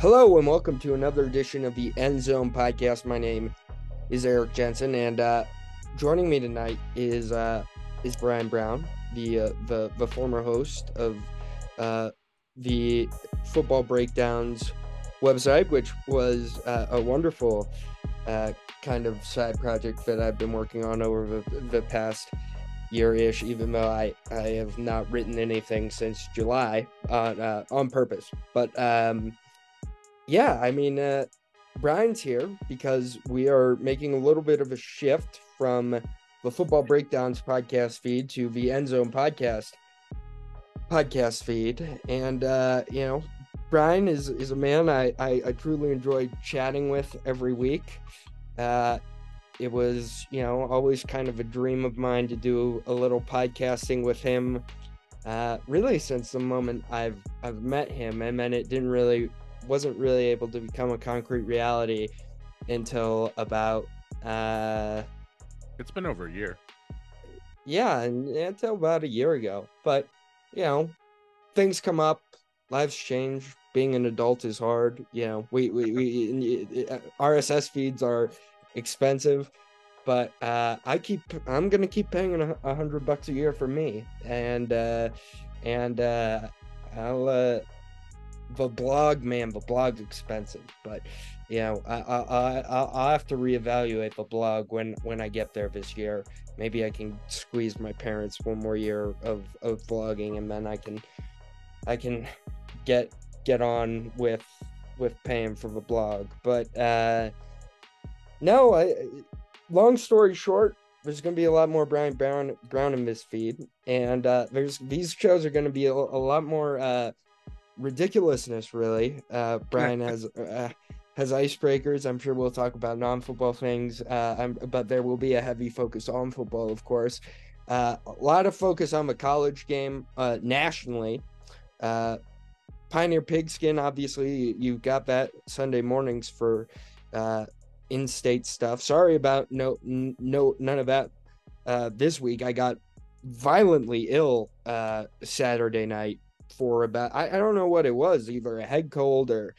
Hello and welcome to another edition of the End Zone Podcast. My name is Eric Jensen, and uh, joining me tonight is uh, is Bryan Brown, the uh, the the former host of uh, the Football Breakdowns website, which was uh, a wonderful uh, kind of side project that I've been working on over the, the past year-ish. Even though I I have not written anything since July on uh, on purpose, but um, yeah, I mean, uh, Bryan's here because we are making a little bit of a shift from the Football Breakdowns podcast feed to the End Zone podcast podcast feed, and uh, you know, Bryan is is a man I I, I truly enjoy chatting with every week. Uh, it was you know always kind of a dream of mine to do a little podcasting with him. Uh, really, since the moment I've I've met him, and then it didn't really wasn't really able to become a concrete reality until about uh it's been over a year. Yeah and until about a year ago. But you know things come up lives change being an adult is hard you know we we, we rss feeds are expensive but uh i keep i'm gonna keep paying a, a hundred bucks a year for me. And uh and uh i'll uh the blog, man, the blog's expensive, but you know, I I I I'll have to reevaluate the blog when when I get there this year. Maybe I can squeeze my parents one more year of of vlogging, and then I can I can get get on with with paying for the blog. But uh no, I long story short, there's going to be a lot more Bryan Brown Brown in this feed, and uh, there's these shows are going to be a, a lot more uh, ridiculousness, really. Uh, Brian has uh, has icebreakers. I'm sure we'll talk about non-football things, uh, but there will be a heavy focus on football, of course. Uh, a lot of focus on the college game uh, nationally. Uh, Pioneer Pigskin, obviously, you got that Sunday mornings for uh, in-state stuff. Sorry about no, n- no, none of that uh, this week. I got violently ill uh, Saturday night for about I, I don't know what it was, either a head cold or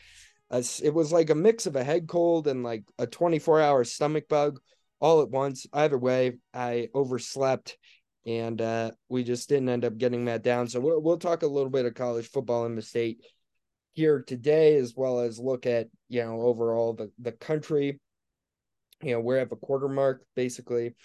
a, it was like a mix of a head cold and like a 24 hour stomach bug all at once. Either way, I overslept and uh, we just didn't end up getting that down. So we'll, we'll talk a little bit of college football in the state here today, as well as look at you know overall the the country. You know we're at the quarter mark basically,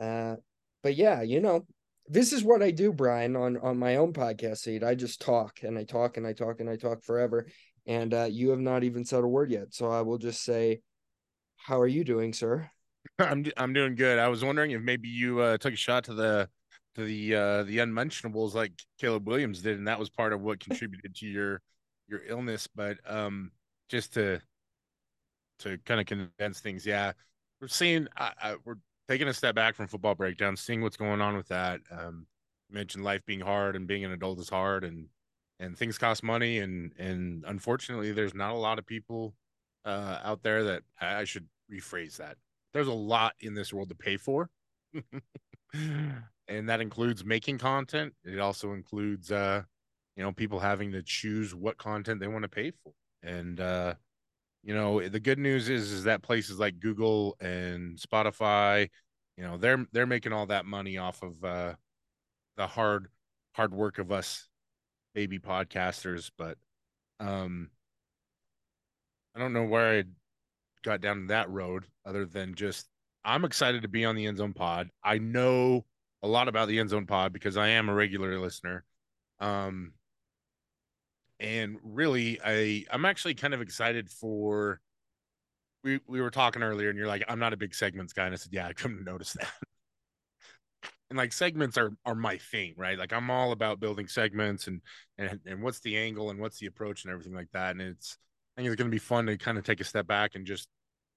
uh, but yeah, you know this is what I do, Bryan, on on my own podcast feed. I just talk and I talk and I talk and I talk forever. And uh, you have not even said a word yet, so I will just say, "How are you doing, sir?" I'm I'm doing good. I was wondering if maybe you uh, took a shot to the to the uh, the unmentionables like Caleb Williams did, and that was part of what contributed to your your illness. But um, just to to kind of condense things, yeah, we're seeing I, I, we're taking a step back from football breakdown, seeing what's going on with that. Um, mentioned life being hard and being an adult is hard, and and things cost money, and and unfortunately, there's not a lot of people uh, out there that I should rephrase that. There's a lot in this world to pay for. and that includes making content. It also includes, uh, you know, people having to choose what content they want to pay for. And uh, you know the good news is is that places like google and spotify you know they're they're making all that money off of uh the hard hard work of us baby podcasters but um i don't know where i got down that road other than just i'm excited to be on the end zone pod. I know a lot about the end zone pod because i am a regular listener. Um and really i i'm actually kind of excited for we we were talking earlier and you're like i'm not a big segments guy and i said yeah i couldn't notice that. And like segments are are my thing right? Like i'm all about building segments and and and what's the angle and what's the approach and everything like that and it's i think it's going to be fun to kind of take a step back and just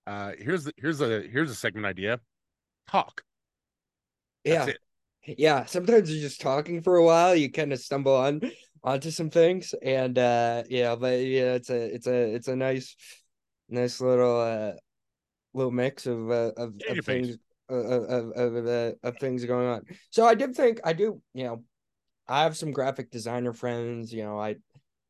uh here's the here's a here's a segment idea talk. That's yeah. it. yeah sometimes you're just talking for a while you kind of stumble on onto some things and uh yeah but yeah it's a it's a it's a nice nice little uh little mix of uh, of, of things of of of, uh, of things going on so i did think i do you know i have some graphic designer friends you know i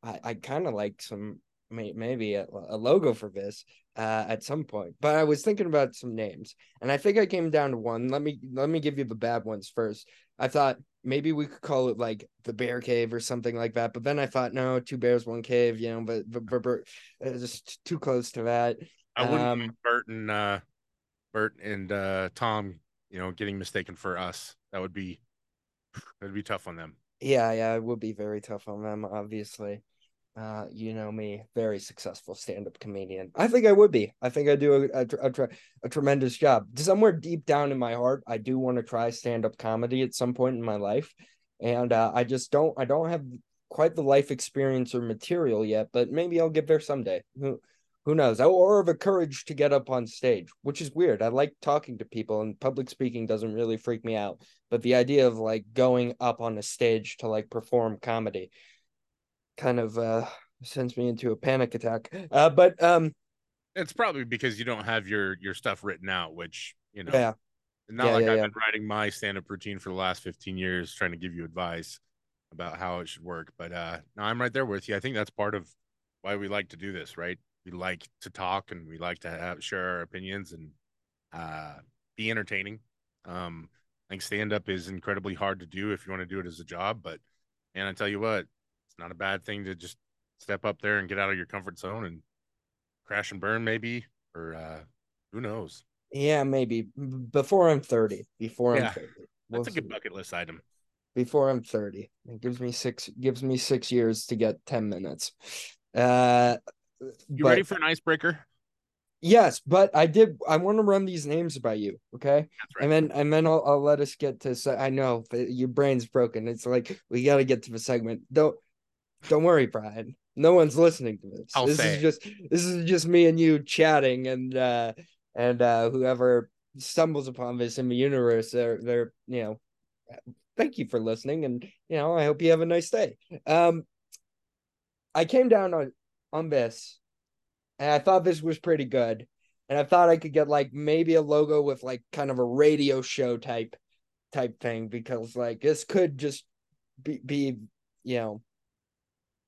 i, I kind of like some maybe a, a logo for this uh, at some point. But I was thinking about some names, and I think I came down to one. Let me let me give you the bad ones first. I thought maybe we could call it like the Bear Cave or something like that. But then I thought, no, two bears, one cave. You know, but but, but, but just too close to that. I wouldn't um, Bert and uh, Bert and uh, Tom, you know, getting mistaken for us. That would be that'd be tough on them. Yeah, yeah, it would be very tough on them, obviously. Uh, you know me, very successful stand-up comedian. I think I would be. I think I do a, a, a, a tremendous job. Somewhere deep down in my heart, I do want to try stand-up comedy at some point in my life, and uh, I just don't. I don't have quite the life experience or material yet, but maybe I'll get there someday. Who, who knows? Or the courage to get up on stage, which is weird. I like talking to people, and public speaking doesn't really freak me out. But the idea of like going up on a stage to like perform comedy kind of uh sends me into a panic attack. Uh, but um, it's probably because you don't have your your stuff written out, which you know, yeah, not yeah, like yeah, I've been writing my stand up routine for the last fifteen years, trying to give you advice about how it should work. But uh, no, I'm right there with you. I think that's part of why we like to do this, right? We like to talk and we like to have share our opinions and uh, be entertaining. Um, I think stand up is incredibly hard to do if you want to do it as a job, but and I tell you what, it's not a bad thing to just step up there and get out of your comfort zone and crash and burn, maybe, or uh, who knows? Yeah, maybe before I'm 30. Before yeah, I'm 30. We'll that's a good bucket list item. Before I'm 30, it gives me six gives me six years to get 10 minutes. Uh, you but, ready for an icebreaker? Yes, but I did. I want to run these names by you, okay? Right. And then and then I'll, I'll let us get to. I know your brain's broken. It's like we got to get to the segment. Don't don't worry, Bryan. No one's listening to this. I'll this is just this is just me and you chatting, and uh and uh whoever stumbles upon this in the universe, they're they're you know, thank you for listening, and you know, I hope you have a nice day. Um, I came down on on this, and I thought this was pretty good, and I thought I could get like maybe a logo with like kind of a radio show type type thing because like this could just be, be you know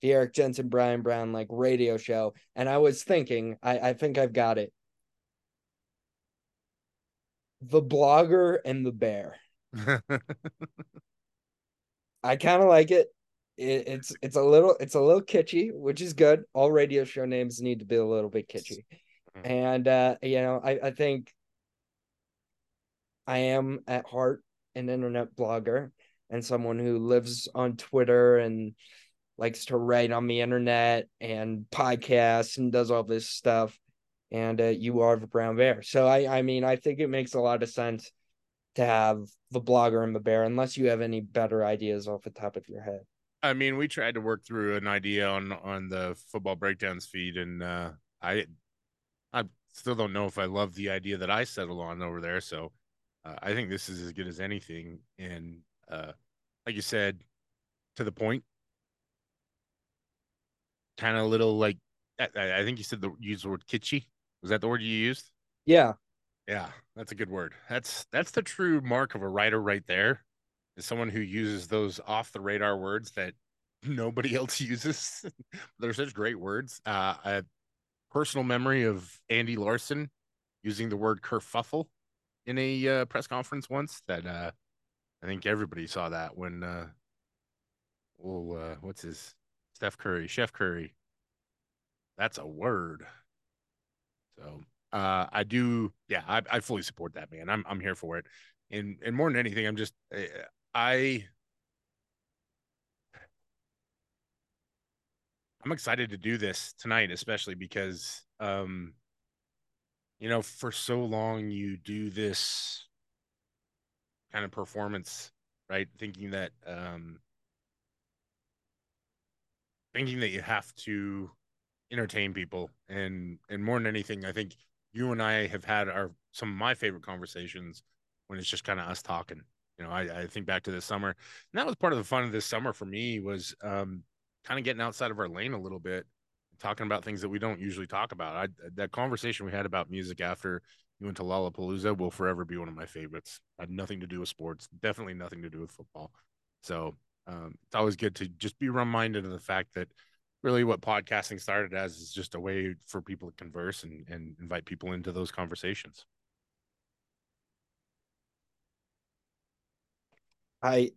the Eric Jensen, Bryan Brown like radio show. And I was thinking, I, I think I've got it. The blogger and the bear. I kind of like it. it. It's it's a little it's a little kitschy, which is good. All radio show names need to be a little bit kitschy. Mm-hmm. And uh, you know, I, I think I am at heart an internet blogger and someone who lives on Twitter and likes to write on the internet and podcasts and does all this stuff. And uh, you are the brown bear. So I, I mean, I think it makes a lot of sense to have the blogger and the bear, unless you have any better ideas off the top of your head. I mean, we tried to work through an idea on on the football breakdowns feed, and uh, I I still don't know if I love the idea that I settled on over there. So uh, I think this is as good as anything. And uh, like you said, to the point, kind of little like I, I, think you said the use the word kitschy. Was that the word you used? Yeah. Yeah, that's a good word. That's that's the true mark of a writer right there. Is someone who uses those off the radar words that nobody else uses. They're such great words. Uh, a personal memory of Andy Larson using the word kerfuffle in a uh, press conference once. That uh, I think everybody saw that when uh, well, uh, what's his Steph Curry, Chef Curry. That's a word. So uh, I do, yeah, I, I fully support that, man. I'm I'm here for it, and and more than anything, I'm just eh, I I'm excited to do this tonight, especially because um, you know, for so long you do this kind of performance, right? Thinking that um thinking that you have to entertain people. And and more than anything i think you and i have had our some of my favorite conversations when it's just kind of us talking. You know I, I think back to this summer and that was part of the fun of this summer for me was um kind of getting outside of our lane a little bit talking about things that we don't usually talk about. I, that conversation we had about music after you went to lollapalooza will forever be one of my favorites. Had nothing to do with sports definitely nothing to do with football. So um, it's always good to just be reminded of the fact that really what podcasting started as is just a way for people to converse and, and invite people into those conversations. I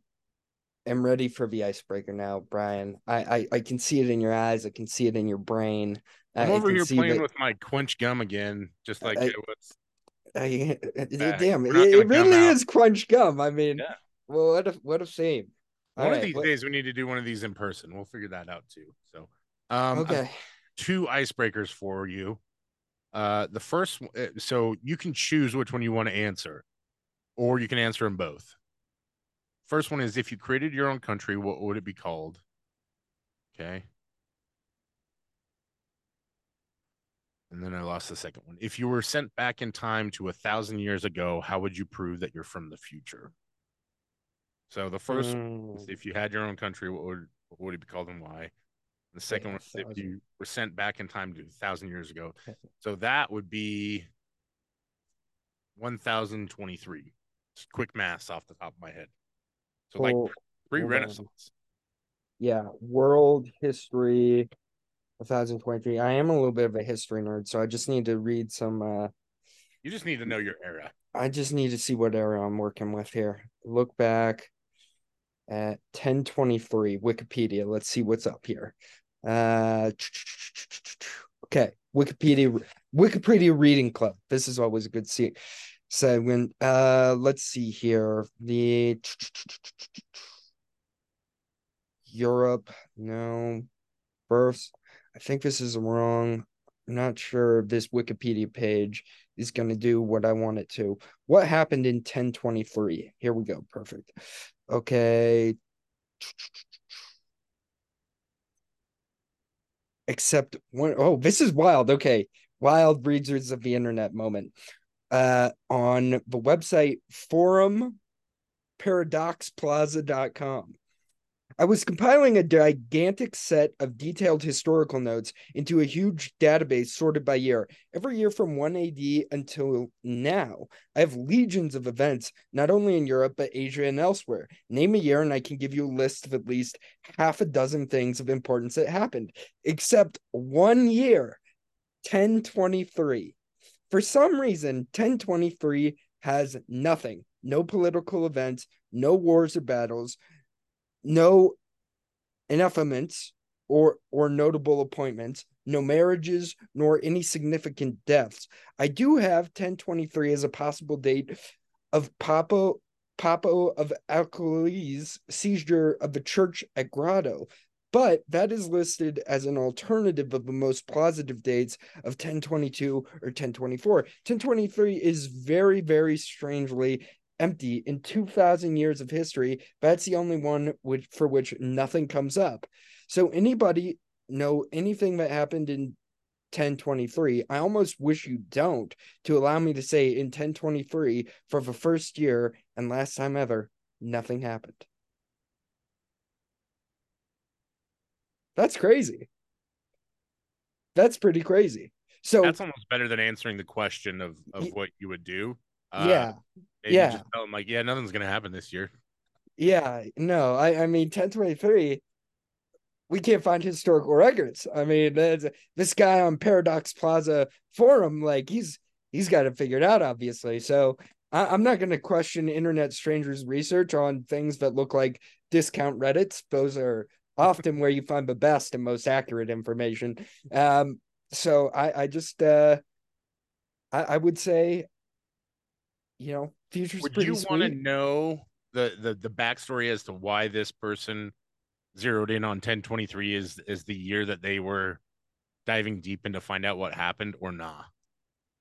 am ready for the icebreaker now, Bryan. I, I, I can see it in your eyes. I can see it in your brain. I'm I over here playing that- with my quench gum again, just like I- it was. I, damn, it, it really is crunch gum. I mean, Yeah. well, what a what a shame. One All of these what- days, we need to do one of these in person. We'll figure that out too. So, um, okay. two icebreakers for you. Uh, the first, uh, so you can choose which one you want to answer, or you can answer them both. First one is if you created your own country, what would it be called? Okay. And then I lost the second one. If you were sent back in time to a thousand years ago, how would you prove that you're from the future? So the first one Mm, if you had your own country, what would what would it be called and why? The second a one if you were sent back in time to a thousand years ago. So that would be one thousand twenty-three. Quick maths off the top of my head. So like pre Renaissance. yeah, world history, 1023. I am a little bit of a history nerd, so I just need to read some. uh You just need to know your era. I just need to see what era I'm working with here. Look back at 1023 Wikipedia. Let's see what's up here. Uh, okay, Wikipedia Wikipedia Reading Club. This is always a good see segment. Uh, let's see here. The Europe, no births. I think this is wrong. I'm not sure if this Wikipedia page is going to do what I want it to. What happened in 1023? Here we go. Perfect. Okay. Except one oh, this is wild. Okay. Wild readers of the internet moment. Uh on the website forum paradoxplaza.com. I was compiling a gigantic set of detailed historical notes into a huge database sorted by year. Every year from 1 AD until now, I have legions of events, not only in Europe, but Asia and elsewhere. Name a year, and I can give you a list of at least half a dozen things of importance that happened, except one year, 1023. For some reason, 1023 has nothing no political events, no wars or battles, no enactments or or notable appointments, no marriages nor any significant deaths. I do have 1023 as a possible date of Papa Papa of Alcali's seizure of the church at Grotto, but that is listed as an alternative of the most positive dates of 1022 or 1024. 1023 is very, very strangely empty in 2000 years of history that's the only one which for which nothing comes up. So anybody know anything that happened in 1023 i almost wish you don't to allow me to say in 1023 for the first year and last time ever nothing happened. That's crazy. That's pretty crazy. So That's almost better than answering the question of of what you would do. Uh, yeah yeah. Just tell them like, yeah, nothing's gonna happen this year. Yeah, no, I I mean 1023 we can't find historical records. I mean, this guy on Paradox Plaza forum like he's he's got it figured out obviously. So I, I'm not going to question internet strangers research on things that look like discount reddits. Those are often where you find the best and most accurate information. Um so I I just uh I I would say you know, future's Would you want to know the the the backstory as to why this person zeroed in on 1023 is is the year that they were diving deep in to find out what happened or nah?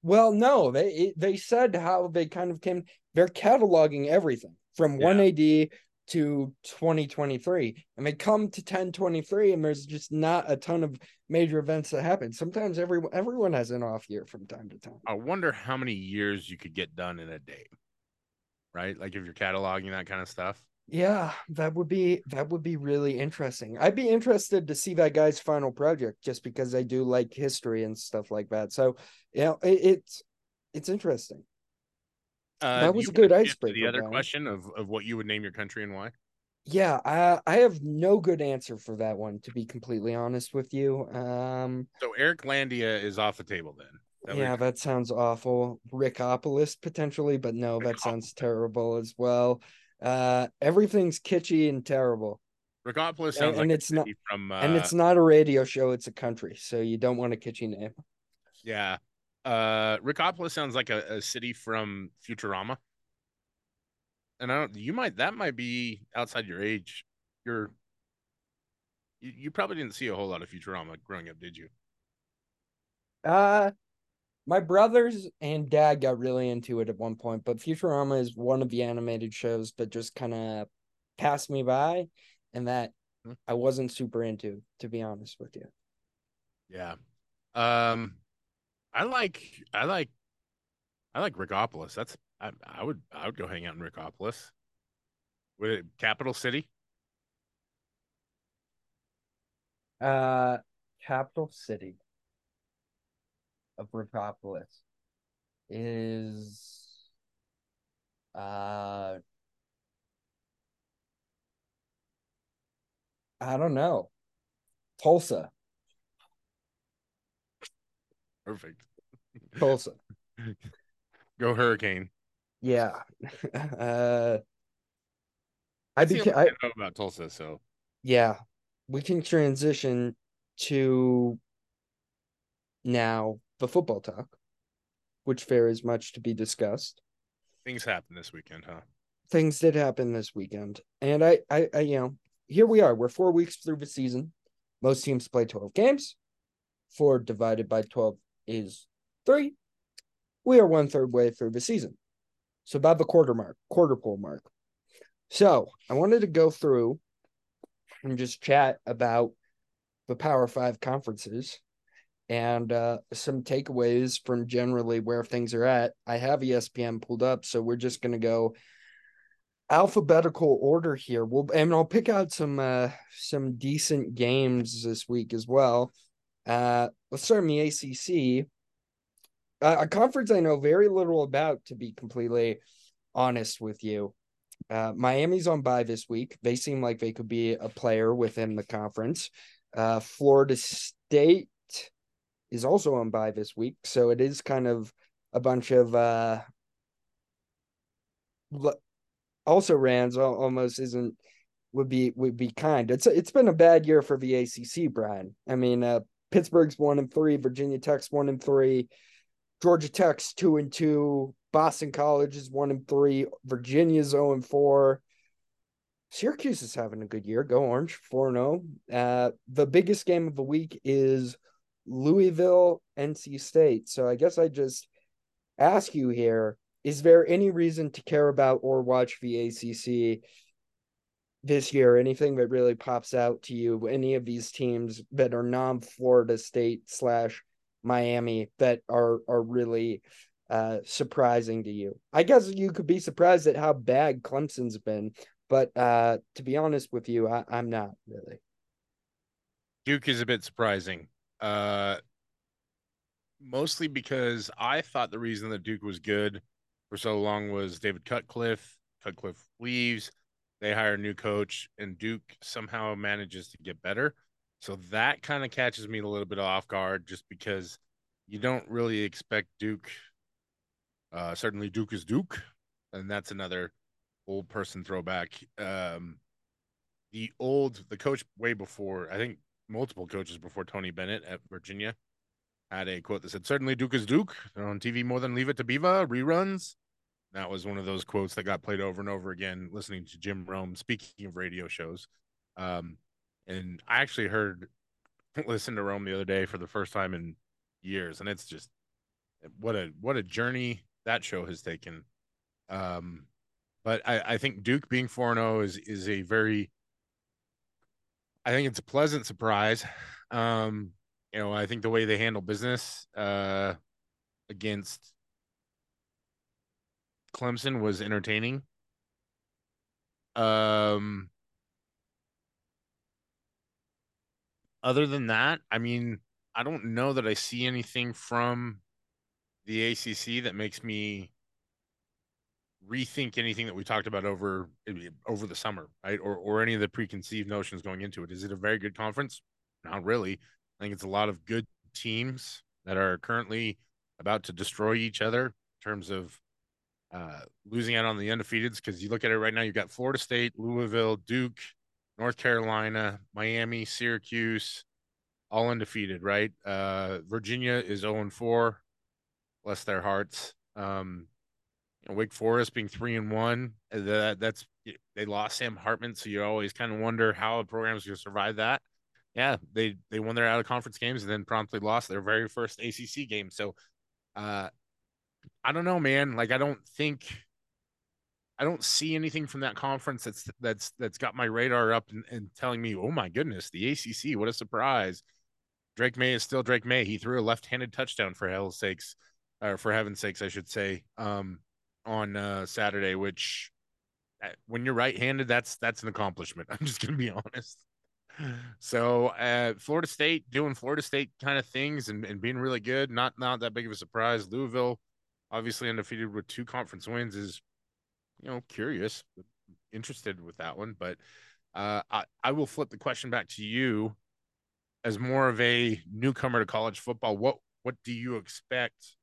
Well, no, they they said how they kind of came. They're cataloging everything from one AD to 2023, and they come to 1023, and there's just not a ton of major events that happen. Sometimes everyone everyone has an off year from time to time. I wonder how many years you could get done in a day. Right? Like if you're cataloging that kind of stuff. Yeah, that would be that would be really interesting. I'd be interested to see that guy's final project just because I do like history and stuff like that. So, you know, it, it's it's interesting. Uh, That was a good wanna get to icebreaker, The other question of, of what you would name your country and why? Yeah, I I have no good answer for that one, to be completely honest with you. Um, So Eric Landia is off the table then. That yeah, that sounds awful. Rickopolis potentially, but no, that sounds terrible as well. Uh, everything's kitschy and terrible, Rickopolis sounds and like it's not- from uh, and it's not a radio show; it's a country, so you don't want a kitschy name. yeah. Uh Rickopolis sounds like a, a city from Futurama. And I don't you might that might be outside your age. You're you, you probably didn't see a whole lot of Futurama growing up, did you? Uh, my brothers and dad got really into it at one point, but Futurama is one of the animated shows that just kind of passed me by, and that Hmm. I wasn't super into, to be honest with you. Yeah. Um I like I like I like Rickopolis. That's I I would I would go hang out in Rickopolis. It capital city? Uh, capital city of Rickopolis is uh I don't know. Tulsa. Perfect. Tulsa. Go Hurricane. Yeah. uh I That's the became only I, know about Tulsa, so yeah. We can transition to now the football talk, which there is much to be discussed. things happen this weekend, huh? Things did happen this weekend. And I, I, I you know, here we are. We're four weeks through the season. Most teams play 12 games. Four divided by 12 is three. We are one third way through the season. So about the quarter mark, quarter pole mark. So I wanted to go through and just chat about the Power Five conferences and uh, some takeaways from generally where things are at. I have ESPN pulled up, so we're just going to go alphabetical order here. We'll and I'll pick out some uh, some decent games this week as well. Uh, let's start in the ACC, uh, a conference I know very little about, to be completely honest with you. Uh, Miami's on bye this week. They seem like they could be a player within the conference. Uh, Florida State is also on bye this week, so it is kind of a bunch of uh, also Rans almost isn't would be would be kind. It's it's been a bad year for the ACC, Bryan. I mean, uh, Pittsburgh's one and three, Virginia Tech's one and three, Georgia Tech's two and two, Boston College is one and three, Virginia's zero and four. Syracuse is having a good year. Go Orange, 4 0. Uh, the biggest game of the week is Louisville, NC State. So I guess I just ask you here is there any reason to care about or watch the ACC this year? Anything that really pops out to you? Any of these teams that are non Florida State slash Miami that are are really uh, surprising to you? I guess you could be surprised at how bad Clemson's been, but uh, to be honest with you, I, I'm not really. Duke is a bit surprising. Uh, mostly because I thought the reason that Duke was good for so long was David Cutcliffe. Cutcliffe leaves, they hire a new coach, and Duke somehow manages to get better. So that kind of catches me a little bit off guard just because you don't really expect Duke. Uh, certainly, Duke is Duke, and that's another old person throwback. Um, the old, the coach way before, I think multiple coaches before Tony Bennett at Virginia had a quote that said, Certainly Duke is Duke. They're on TV more than Leave It to Beaver reruns. That was one of those quotes that got played over and over again listening to Jim Rome. Speaking of radio shows, um, and I actually heard listen to Rome the other day for the first time in years, and it's just what a what a journey that show has taken. Um, but I, I think Duke being four zero is is a very I think it's a pleasant surprise. Um, you know, I think the way they handle business uh, against Clemson was entertaining. Um, other than that, I mean, I don't know that I see anything from the ACC that makes me rethink anything that we talked about over over the summer, right? Or or any of the preconceived notions going into it. Is it a very good conference? Not really. I think it's a lot of good teams that are currently about to destroy each other in terms of uh, losing out on the undefeateds. Because you look at it right now, you've got Florida State, Louisville, Duke, North Carolina, Miami, Syracuse, all undefeated, right? Uh, Virginia is 0 4. Bless their hearts. Um, you know, Wake Forest being three and one, uh, that that's they lost Sam Hartman, so you always kind of wonder how a program's going to survive that. Yeah, they they won their out of conference games and then promptly lost their very first ACC game. So, uh, I don't know, man. Like, I don't think I don't see anything from that conference that's that's that's got my radar up and, and telling me, oh my goodness, the ACC, what a surprise. Drake Maye is still Drake Maye. He threw a left-handed touchdown for hell's sakes, or for heaven's sakes, I should say, um, on uh, Saturday. Which, uh, when you're right-handed, that's that's an accomplishment. I'm just gonna be honest. So, uh, Florida State doing Florida State kind of things and, and being really good. Not not that big of a surprise. Louisville, obviously undefeated with two conference wins, is you know curious, interested with that one. But uh, I I will flip the question back to you as more of a newcomer to college football, what what do you expect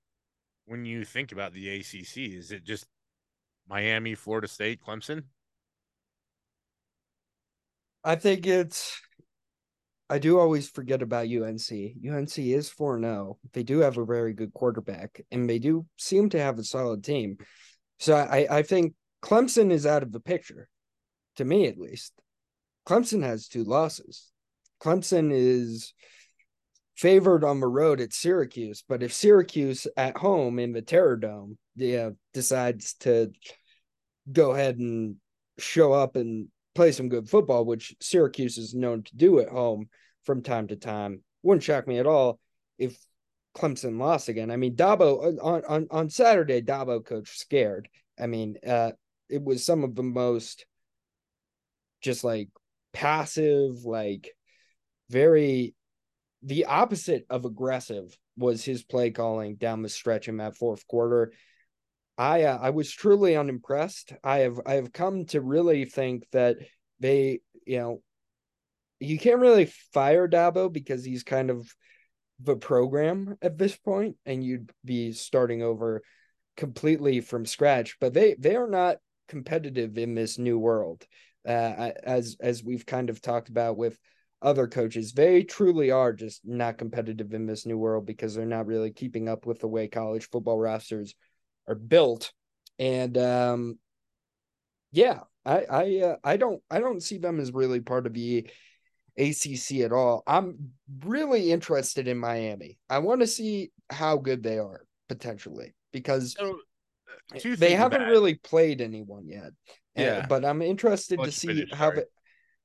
when you think about the ACC? Is it just Miami, Florida State, Clemson? I think it's. I do always forget about UNC. UNC is 4 0. They do have a very good quarterback, and they do seem to have a solid team. So I, I think Clemson is out of the picture, to me at least. Clemson has two losses. Clemson is favored on the road at Syracuse, but if Syracuse at home in the Terror Dome, yeah, decides to go ahead and show up and play some good football, which Syracuse is known to do at home from time to time, wouldn't shock me at all if Clemson lost again. I mean, Dabo on on on Saturday, Dabo coach scared. I mean, uh, it was some of the most just like passive, like very the opposite of aggressive was his play calling down the stretch in that fourth quarter. I uh, I was truly unimpressed. I have I have come to really think that they, you know, you can't really fire Dabo because he's kind of the program at this point, and you'd be starting over completely from scratch. But they they are not competitive in this new world, uh, as as we've kind of talked about with other coaches. They truly are just not competitive in this new world because they're not really keeping up with the way college football rosters are built. And um, yeah, I I uh, I don't I don't see them as really part of the ACC at all. I'm really interested in Miami. I want to see how good they are potentially because so, uh, they haven't really played anyone yet. Yeah, but I'm interested to see how they,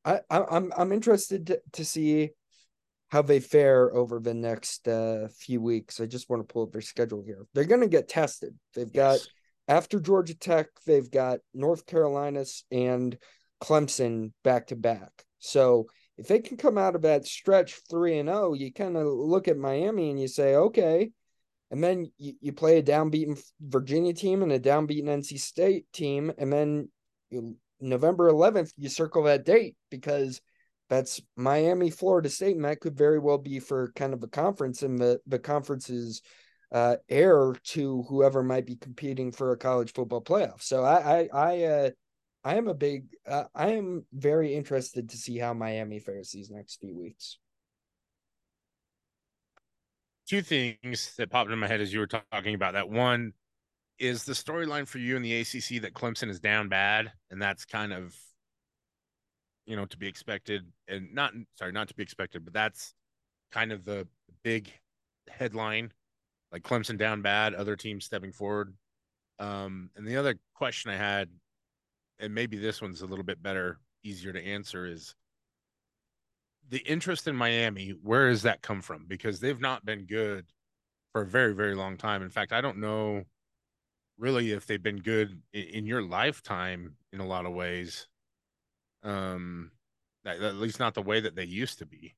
I, I'm I'm interested to, to see how they fare over the next uh, few weeks. I just want to pull up their schedule here. They're going to get tested. They've got after Georgia Tech, they've got North Carolinas and Clemson back to back. So if they can come out of that stretch three and zero, oh, you kind of look at Miami and you say, okay. And then you, you play a downbeaten Virginia team and a downbeaten NC State team, and then you November 11th, you circle that date because that's Miami, Florida State, and that could very well be for kind of a conference, and the the conference's uh, heir to whoever might be competing for a college football playoff. So I I I, uh, I am a big uh, I am very interested to see how Miami fares these next few weeks. Two things that popped in my head as you were talking about that. One, is the storyline for you in the ACC that Clemson is down bad, and that's kind of you know to be expected, and not sorry, not to be expected, but that's kind of the big headline, like Clemson down bad, other teams stepping forward. Um, and the other question I had, and maybe this one's a little bit better, easier to answer, is the interest in Miami. Where does that come from? Because they've not been good for a very, very long time. In fact, I don't know really if they've been good in, in your lifetime in a lot of ways um at, least not the way that they used to be.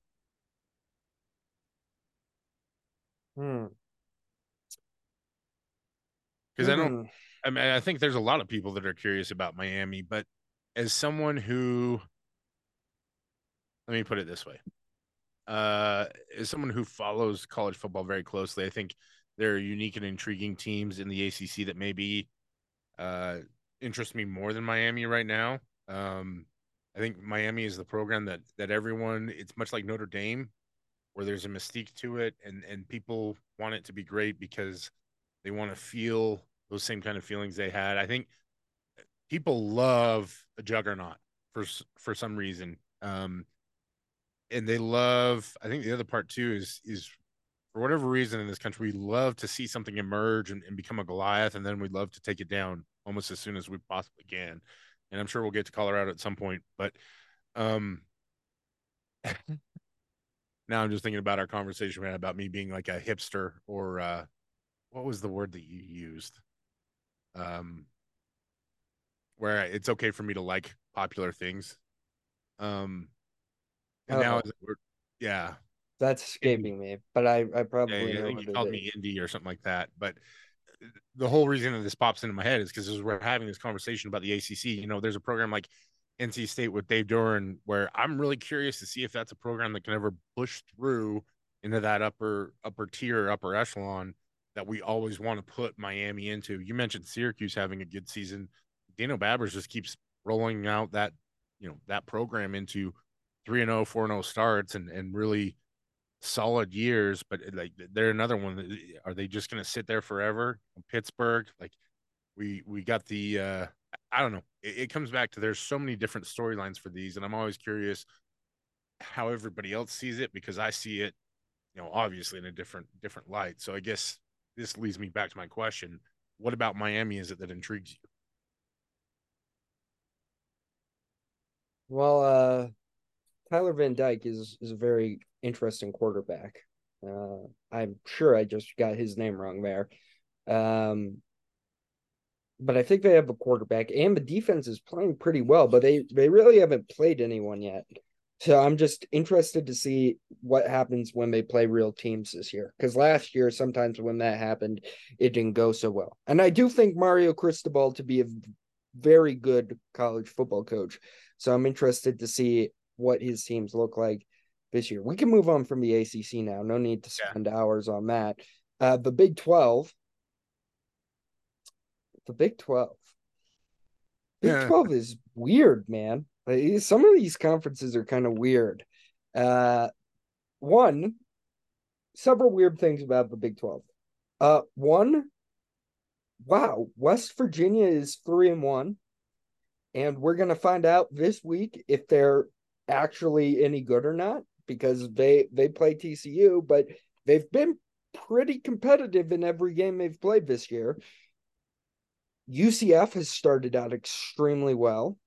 Hmm. Because I don't, I mean, I think there's a lot of people that are curious about Miami, but as someone who, let me put it this way, uh, as someone who follows college football very closely, I think there are unique and intriguing teams in the ACC that maybe uh, interest me more than Miami right now. Um, I think Miami is the program that that everyone. It's much like Notre Dame, where there's a mystique to it, and and people want it to be great because they want to feel those same kind of feelings they had. I think people love a juggernaut for for some reason, um, and they love. I think the other part too is is for whatever reason in this country, we love to see something emerge and, and become a Goliath, and then we love to take it down almost as soon as we possibly can. And I'm sure we'll get to Colorado at some point, but um, now I'm just thinking about our conversation man about me being like a hipster or uh, what was the word that you used? Um, where it's okay for me to like popular things. Um, and now, yeah, that's escaping me, but I I probably yeah, know you called me indie or something like that. But the whole reason that this pops into my head is because we're having this conversation about the ACC, you know, there's a program like NC State with Dave Doeren where I'm really curious to see if that's a program that can ever push through into that upper upper tier, upper echelon that we always want to put Miami into. You mentioned Syracuse having a good season. Dino Babers just keeps rolling out that you know that program into three and 0, 4 0 starts and and really solid years, but uh, like they're another one. Are they just going to sit there forever? Pittsburgh, like we we got the uh I don't know. It, it comes back to there's so many different storylines for these, and I'm always curious how everybody else sees it because I see it, you know, obviously in a different different light. So I guess this leads me back to my question: What about Miami is it that intrigues you? Well, uh, Tyler Van Dyke is is a very interesting quarterback. Uh, I'm sure I just got his name wrong there. Um, but I think they have a quarterback and the defense is playing pretty well, but they they really haven't played anyone yet. So I'm just interested to see what happens when they play real teams this year. Because last year, sometimes when that happened, it didn't go so well. And I do think Mario Cristobal to be a very good college football coach. So I'm interested to see what his teams look like this year. We can move on from the ACC now. No need to spend yeah. hours on that. Uh, the Big 12. The Big 12. Big yeah. 12 is weird, man. Some of these conferences are kind of weird. Uh, one, several weird things about the Big 12. Uh, one, wow, West Virginia is three and one. And we're going to find out this week if they're actually any good or not because they they play TCU, but they've been pretty competitive in every game they've played this year. UCF has started out extremely well.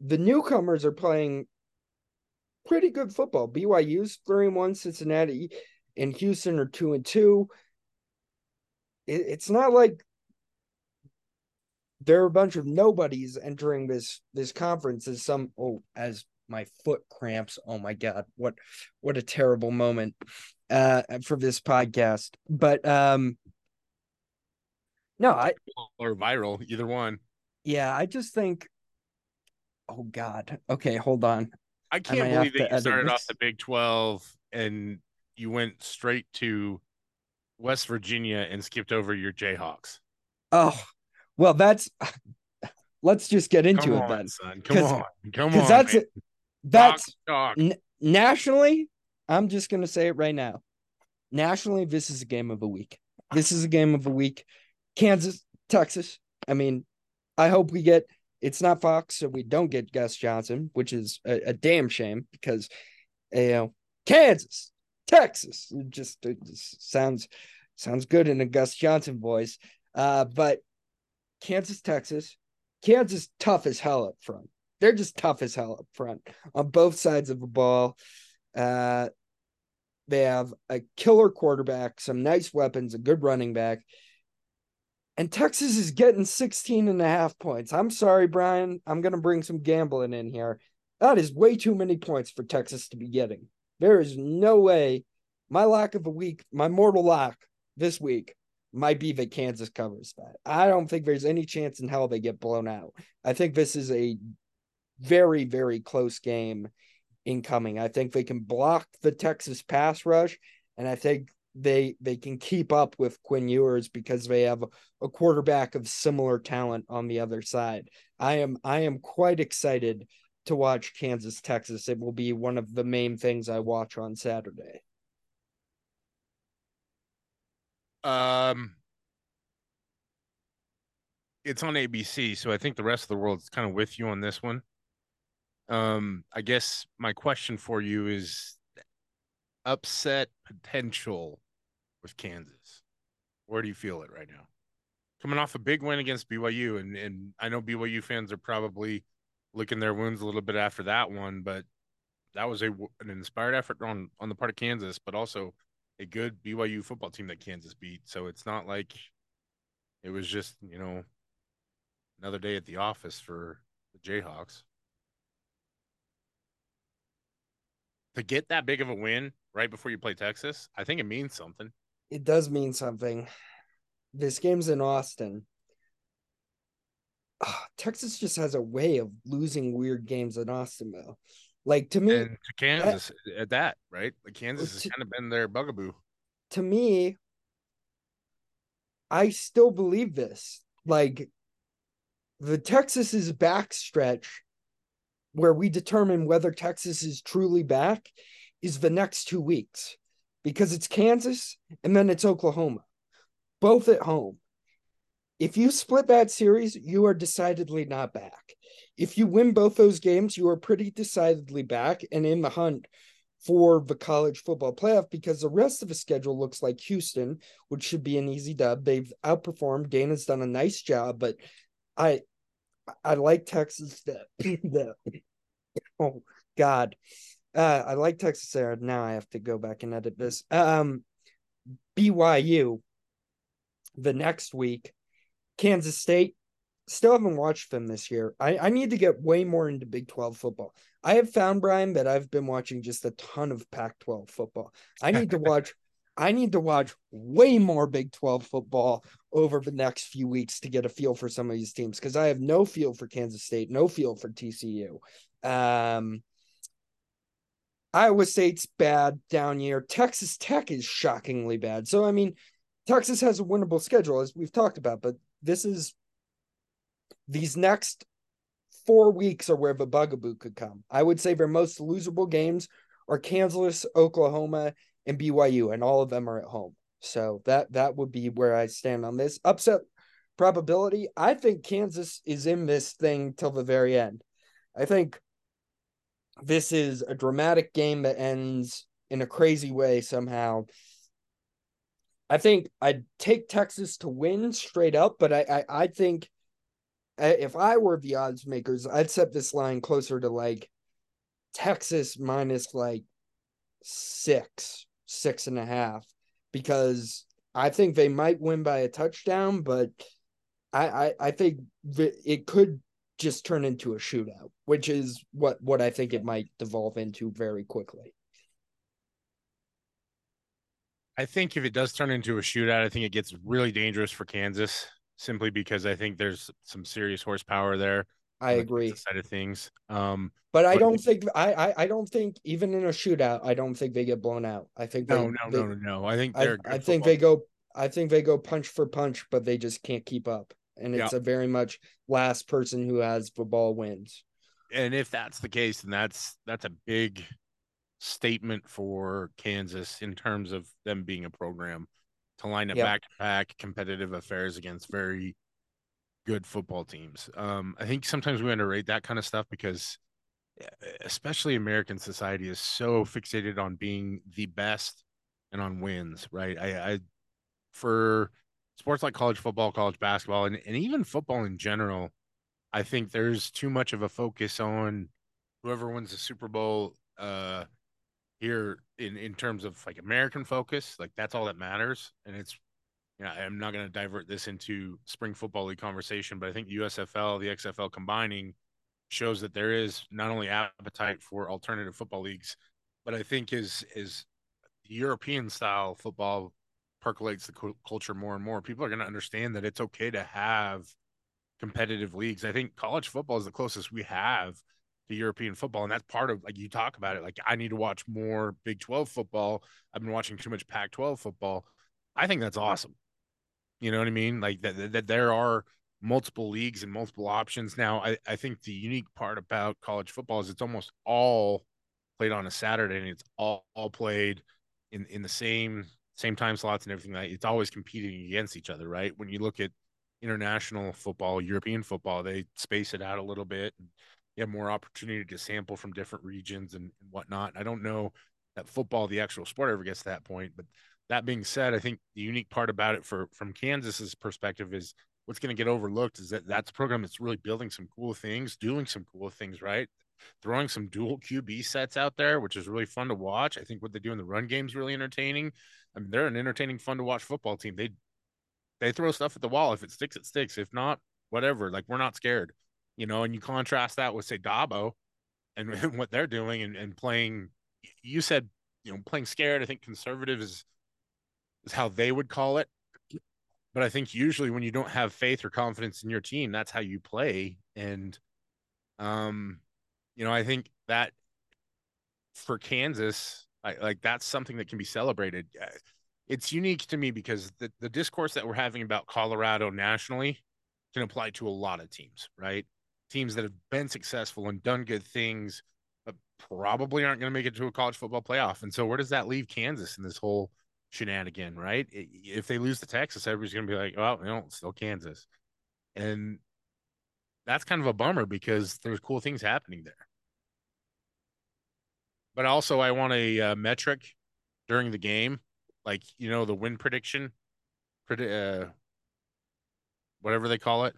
The newcomers are playing pretty good football. BYU's 3 and 1, Cincinnati and Houston are 2 and 2. It, it's not like there are a bunch of nobodies entering this this conference as some oh as my foot cramps. Oh my god, what what a terrible moment uh for this podcast. But um no, I or viral, either one. Yeah, I just think oh god. Okay, hold on. I can't I believe that you started this. off the Big 12 and you went straight to West Virginia and skipped over your Jayhawks. Oh, well, that's let's just get into Come it on, then. Son. Come on. Come on. That's man that's talk, talk. N- nationally. I'm just gonna say it right now. Nationally, this is a game of a week. This is a game of a week. Kansas, Texas. I mean, I hope we get. It's not Fox, so we don't get Gus Johnson, which is a, a damn shame because, you know, Kansas, Texas. It just, it just sounds sounds good in a Gus Johnson voice. Uh, but Kansas, Texas, Kansas tough as hell up front they're just tough as hell up front on both sides of the ball. Uh, they have a killer quarterback, some nice weapons, a good running back. And Texas is getting 16 and a half points. I'm sorry, Bryan. I'm going to bring some gambling in here. That is way too many points for Texas to be getting. There is no way my lock of a week, my mortal lock this week might be that Kansas covers that. I don't think there's any chance in hell they get blown out. I think this is a very, very close game incoming. I think they can block the Texas pass rush, and I think they they can keep up with Quinn Ewers because they have a quarterback of similar talent on the other side. I am I am quite excited to watch Kansas Texas. It will be one of the main things I watch on Saturday. Um, it's on ABC, so I think the rest of the world's kind of with you on this one. Um, I guess my question for you is upset potential with Kansas. Where do you feel it right now? Coming off a big win against BYU, and and I know BYU fans are probably licking their wounds a little bit after that one, but that was a an inspired effort on on the part of Kansas, but also a good BYU football team that Kansas beat. So it's not like it was just you know another day at the office for the Jayhawks. To get that big of a win right before you play Texas, I think it means something. It does mean something. This game's in Austin. Oh, Texas just has a way of losing weird games in Austin, though. Like to me, and to Kansas that, at that, right? Like Kansas has kind of been their bugaboo. To me, I still believe this. Like the Texas's backstretch where we determine whether Texas is truly back is the next two weeks because it's Kansas and then it's Oklahoma, both at home. If you split that series, you are decidedly not back. If you win both those games, you are pretty decidedly back and in the hunt for the college football playoff because the rest of the schedule looks like Houston, which should be an easy dub. They've outperformed. Dana's done a nice job, but I I like Texas. The oh God, uh, I like Texas there. Now I have to go back and edit this. Um, BYU the next week, Kansas State. Still haven't watched them this year. I, I need to get way more into Big 12 football. I have found, Brian, that I've been watching just a ton of Pac 12 football. I need to watch I need to watch way more Big 12 football over the next few weeks to get a feel for some of these teams because I have no feel for Kansas State, no feel for TCU. Um, Iowa State's bad down year. Texas Tech is shockingly bad. So, I mean, Texas has a winnable schedule, as we've talked about, but this is these next four weeks are where the bugaboo could come. I would say their most losable games are Kansas, Oklahoma, and BYU, and all of them are at home. So that that would be where I stand on this upset probability. I think Kansas is in this thing till the very end. I think this is a dramatic game that ends in a crazy way somehow. I think I'd take Texas to win straight up, but I I, I think if I were the odds makers, I'd set this line closer to like Texas minus like six six and a half because I think they might win by a touchdown, but I I, I think it could just turn into a shootout, which is what what I think it might devolve into very quickly. I think if it does turn into a shootout, I think it gets really dangerous for Kansas simply because I think there's some serious horsepower there. I agree. Side of things, um, but I don't think I, I I don't think even in a shootout, I don't think they get blown out. I think no, they, no, they, no, no, no. I think I, I think they go. I think they go punch for punch, but they just can't keep up, and it's yeah. a very much last person who has the ball wins. And if that's the case, then that's that's a big statement for Kansas in terms of them being a program to line up back to back competitive affairs against very good football teams. Um, I think sometimes we underrate that kind of stuff because, especially American society, is so fixated on being the best and on wins. Right? I, I for sports like college football, college basketball, and, and even football in general, I think there's too much of a focus on whoever wins the Super Bowl. Uh, here in in terms of like American focus, like that's all that matters, and it's you know, I'm not going to divert this into spring football league conversation, but I think USFL, the XFL combining shows that there is not only appetite for alternative football leagues, but I think is is European style football percolates the culture more and more, people are going to understand that it's okay to have competitive leagues. I think college football is the closest we have to European football. And that's part of like you talk about it. Like I need to watch more Big 12 football. I've been watching too much Pac 12 football. I think that's awesome. You know what I mean? Like that, that, there are multiple leagues and multiple options. Now, I, I think the unique part about college football is it's almost all played on a Saturday and it's all, all played in, in the same same time slots and everything like it's always competing against each other, right? When you look at international football, European football, they space it out a little bit and you have more opportunity to sample from different regions and, and whatnot. I don't know that football, the actual sport, ever gets to that point. But that being said, I think the unique part about it for from Kansas's perspective is what's going to get overlooked is that that's a program that's really building some cool things, doing some cool things, right? Throwing some dual QB sets out there, which is really fun to watch. I think what they do in the run game is really entertaining. I mean, they're an entertaining, fun to watch football team. They they throw stuff at the wall. If it sticks, it sticks. If not, whatever. Like we're not scared, you know. And you contrast that with say Dabo, and, and what they're doing and, and playing. You said you know playing scared. I think conservative is is how they would call it. But I think usually when you don't have faith or confidence in your team, that's how you play. And um, you know, I think that for Kansas, I, like that's something that can be celebrated. It's unique to me because the, the discourse that we're having about Colorado nationally can apply to a lot of teams, right? Teams that have been successful and done good things, but probably aren't going to make it to a college football playoff. And so, where does that leave Kansas in this whole shenanigan, right? If they lose to Texas, everybody's going to be like, well, you know, still Kansas. And that's kind of a bummer because there's cool things happening there. But also, I want a uh, metric during the game, like you know the win prediction, uh, whatever they call it,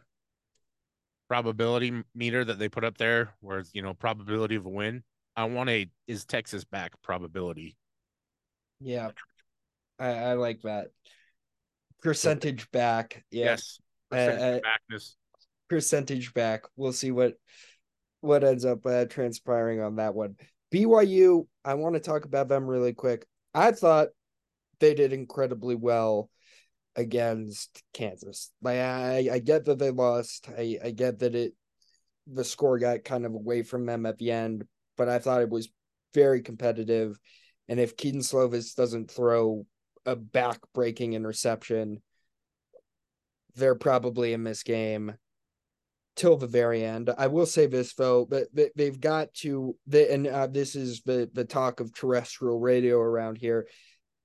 probability meter that they put up there, where it's you know probability of a win. I want a is Texas back probability. Yeah, I, I like that percentage back. Yeah. Yes, percentage uh, backness. Percentage back. We'll see what what ends up uh, transpiring on that one. BYU, I want to talk about them really quick. I thought they did incredibly well against Kansas. Like I, I get that they lost. I, I get that it the score got kind of away from them at the end, but I thought it was very competitive. And if Kedon Slovis doesn't throw a back breaking interception, they're probably in this game till the very end. I will say this though, but they've got to. They, and uh, this is the the talk of terrestrial radio around here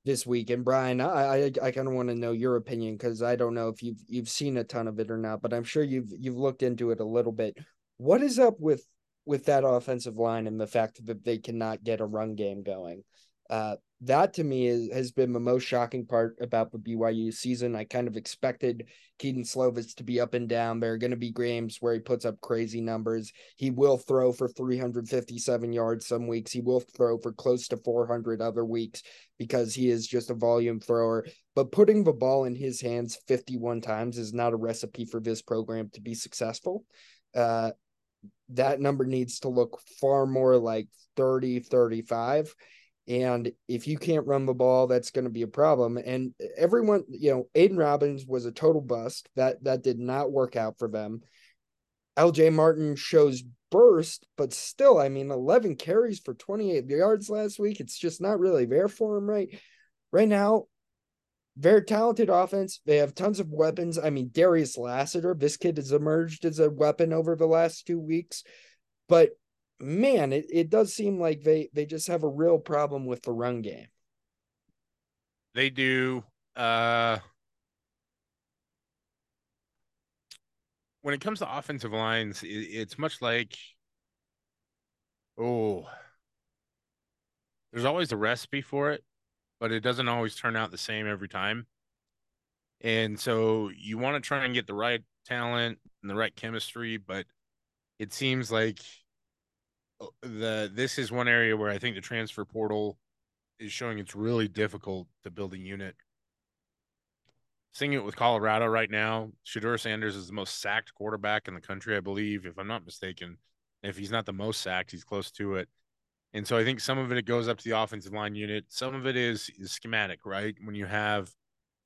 this week. And Brian, I I, I kind of want to know your opinion because I don't know if you've you've seen a ton of it or not, but I'm sure you've you've looked into it a little bit. What is up with with that offensive line and the fact that they cannot get a run game going? Uh, that to me is, has been the most shocking part about the BYU season. I kind of expected Kedon Slovis to be up and down. There are going to be games where he puts up crazy numbers. He will throw for 357 yards some weeks. He will throw for close to 400 other weeks because he is just a volume thrower. But putting the ball in his hands 51 times is not a recipe for this program to be successful. Uh, that number needs to look far more like 30, 35 and if you can't run the ball, that's going to be a problem. And everyone, you know, Aidan Robbins was a total bust. That that did not work out for them. LJ Martin shows burst, but still, I mean, 11 carries for 28 yards last week. It's just not really there for him right right now. Very talented offense. They have tons of weapons. I mean, Darius Lassiter, this kid has emerged as a weapon over the last two weeks. But man, it, it does seem like they they just have a real problem with the run game. They do. Uh when it comes to offensive lines, it, it's much like oh, there's always a recipe for it, but it doesn't always turn out the same every time. And so you want to try and get the right talent and the right chemistry, but it seems like the this is one area where I think the transfer portal is showing it's really difficult to build a unit. Seeing it with Colorado right now, Shedeur Sanders is the most sacked quarterback in the country, I believe, if I'm not mistaken. If he's not the most sacked, he's close to it. And so I think some of it, it goes up to the offensive line unit. Some of it is, is schematic, right? When you have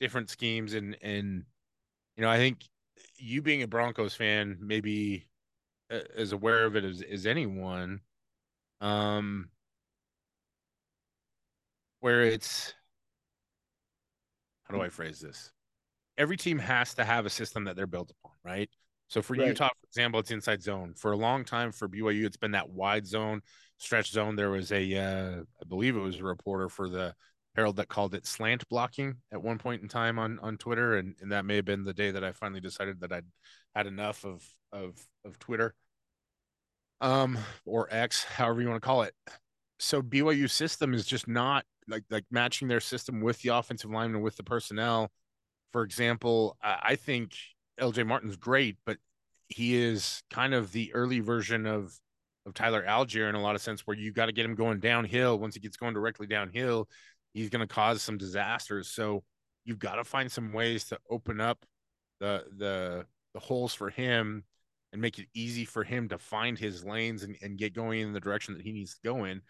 different schemes and and you know I think you being a Broncos fan maybe as aware of it as, as anyone um where it's how do I phrase this? Every team has to have a system that they're built upon, right? So for right. Utah, for example, it's inside zone. For a long time for BYU, it's been that wide zone, stretch zone. There was a, uh, I believe it was a reporter for the Herald that called it slant blocking at one point in time on on Twitter, and, and that may have been the day that I finally decided that I'd had enough of of of Twitter, um, or X, however you want to call it. So BYU system is just not like like matching their system with the offensive line and with the personnel. For example, I think LJ Martin's great, but he is kind of the early version of of Tyler Allgeier in a lot of sense, where you got to get him going downhill. Once he gets going directly downhill, he's going to cause some disasters. So you've got to find some ways to open up the the the holes for him and make it easy for him to find his lanes and, and get going in the direction that he needs to go in.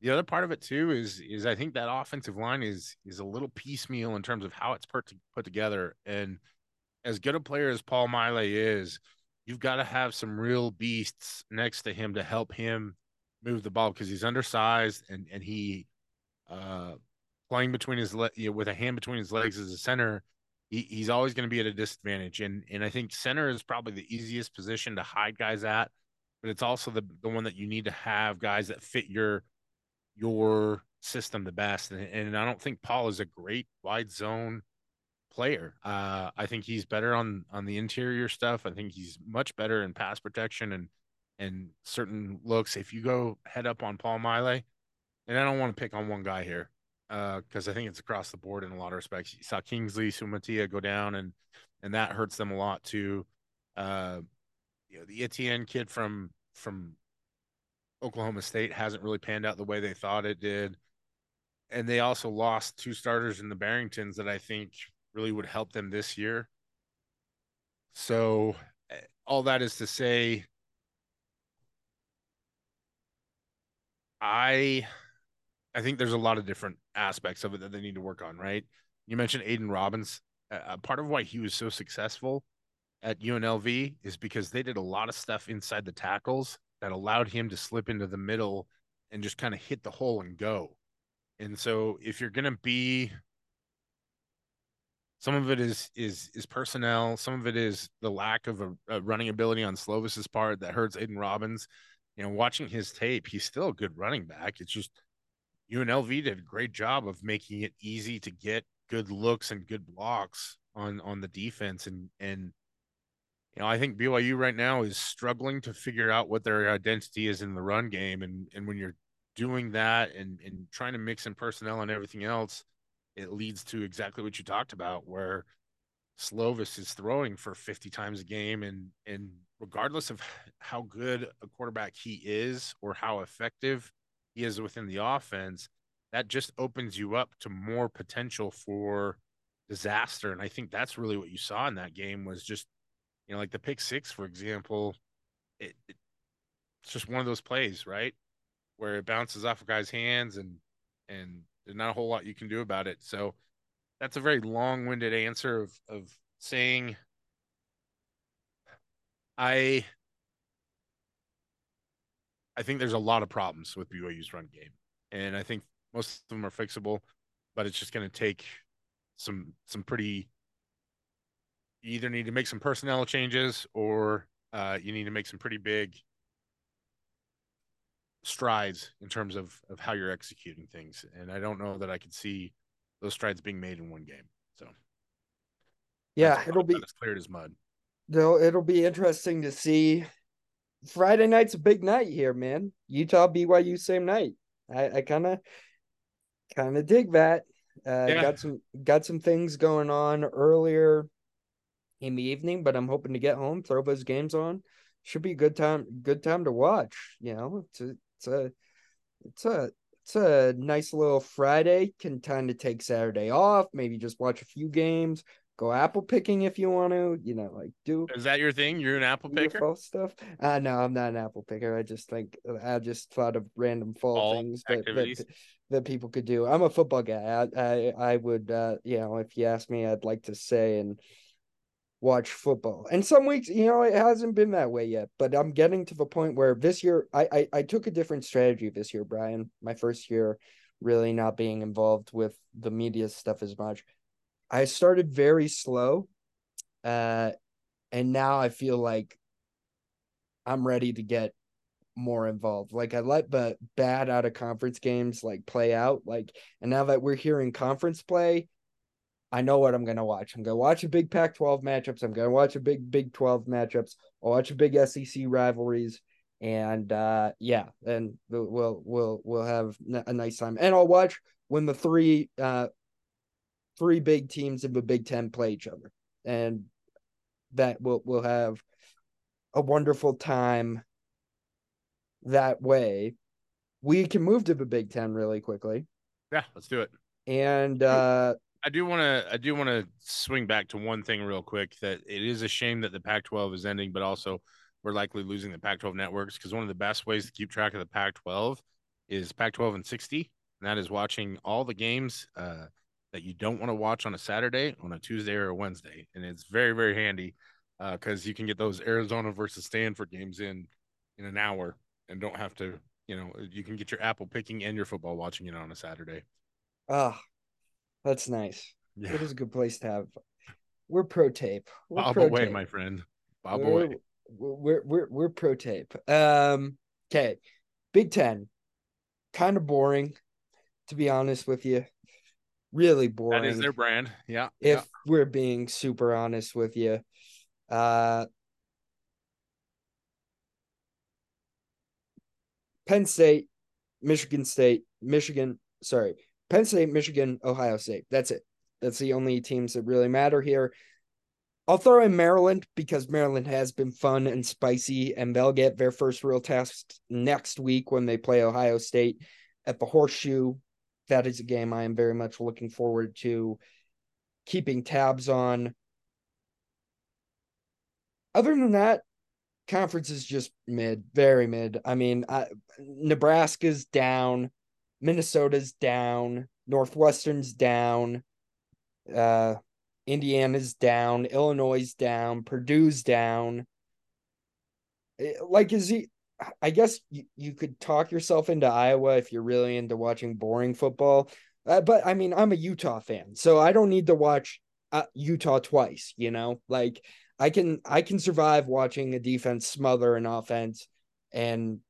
The other part of it too is is I think that offensive line is is a little piecemeal in terms of how it's put put together. And as good a player as Paul Maile is, you've got to have some real beasts next to him to help him move the ball because he's undersized and and he uh playing between his le- you know, with a hand between his legs as a center he, he's always going to be at a disadvantage and and I think center is probably the easiest position to hide guys at but it's also the the one that you need to have guys that fit your your system the best and, and I don't think Paul is a great wide zone player. Uh, I think he's better on on the interior stuff. I think he's much better in pass protection and and certain looks. If you go head up on Paul Maile, and I don't want to pick on one guy here because uh, I think it's across the board in a lot of respects. You saw Kingsley Suamataia go down, and and that hurts them a lot too. Uh, you know, the Etienne kid from from Oklahoma State hasn't really panned out the way they thought it did. And they also lost two starters in the Barringtons that I think really would help them this year. So, eh, all that is to say, I I think there's a lot of different aspects of it that they need to work on, right? You mentioned Aidan Robbins. Uh, part of why he was so successful at UNLV is because they did a lot of stuff inside the tackles that allowed him to slip into the middle and just kind of hit the hole and go. And so if you're going to be some of it is is is personnel. Some of it is the lack of a, a running ability on Slovis's part that hurts Aidan Robbins. You know, watching his tape, he's still a good running back. It's just UNLV did a great job of making it easy to get good looks and good blocks on on the defense. And and you know I think BYU right now is struggling to figure out what their identity is in the run game. And and when you're doing that and and trying to mix in personnel and everything else it leads to exactly what you talked about, where Slovis is throwing for 50 times a game, and and regardless of how good a quarterback he is or how effective he is within the offense, that just opens you up to more potential for disaster. And I think that's really what you saw in that game was just, you know, like the pick six, for example. It, it, it's just one of those plays, right, where it bounces off a guy's hands and and there's not a whole lot you can do about it. So that's a very long-winded answer of of saying I I think there's a lot of problems with BYU's run game, and I think most of them are fixable, but it's just going to take some some pretty. You either need to make some personnel changes, or uh, you need to make some pretty big strides in terms of of how you're executing things, and I don't know that I could see those strides being made in one game. So, yeah, it'll be as clear as mud. No, it'll be interesting to see. Friday night's a big night here, man. Utah BYU same night. I, I kind of kind of dig that. Uh, yeah. Got some got some things going on earlier in the evening, but I'm hoping to get home, throw those games on. Should be a good time. Good time to watch. You know, to it's a it's a it's a nice little Friday. Can kind of take Saturday off, maybe just watch a few games, go apple picking if you want to. You know, like do Is that your thing? You're an apple picker. stuff. Uh no, I'm not an apple picker. I just think I just thought of random fall, Fall things that, that that people could do. I'm a football guy. I I, I would uh you know if you ask me, I'd like to say and watch football. And some weeks, you know, it hasn't been that way yet. But I'm getting to the point where this year, I I, I took a different strategy this year, Brian. My first year, really not being involved with the media stuff as much. I started very slow, uh, and now I feel like I'm ready to get more involved. Like I let the bad out of conference games like play out. Like, and now that we're hearing conference play, I know what I'm gonna watch. I'm gonna watch a big Pac-12 matchups. I'm gonna watch a big Big 12 matchups. I'll watch a big SEC rivalries, and uh, yeah, and we'll we'll we'll have a nice time. And I'll watch when the three uh three big teams in the Big Ten play each other, and that we'll we'll have a wonderful time that way. We can move to the Big Ten really quickly, Yeah, let's do it. and uh, I do want to I do want to swing back to one thing real quick that it is a shame that the Pac-12 is ending, but also we're likely losing the Pac-12 networks because one of the best ways to keep track of the Pac-12 is Pac-12 and 60, and that is watching all the games uh, that you don't want to watch on a Saturday, on a Tuesday or a Wednesday, and it's very very handy because you can get those Arizona versus Stanford games in in an hour and don't have to you know you can get your apple picking and your football watching it on a Saturday. ah, that's nice. Yeah, It is a good place to have. We're pro tape. We're bob pro away, tape. my friend. Bob we're, away. We're we're we're pro tape. Um. Okay. Big Ten. Kind of boring, to be honest with you. Really boring. That is their brand. Yeah. if yeah. we're being super honest with you. Uh Penn State, Michigan State, Michigan, sorry, Penn State, Michigan, Ohio State. That's it. That's the only teams that really matter here. I'll throw in Maryland because Maryland has been fun and spicy, and they'll get their first real test next week when they play Ohio State at the Horseshoe. That is a game I am very much looking forward to keeping tabs on. Other than that, conference is just mid, very mid. I mean, I, Nebraska's down, Minnesota's down, Northwestern's down, uh, Indiana's down, Illinois' down, Purdue's down. Eh, Like, is he? I guess you, you could talk yourself into Iowa if you're really into watching boring football. Uh, but I mean, I'm a Utah fan, so I don't need to watch uh, Utah twice. You know, like I can I can survive watching a defense smother an offense and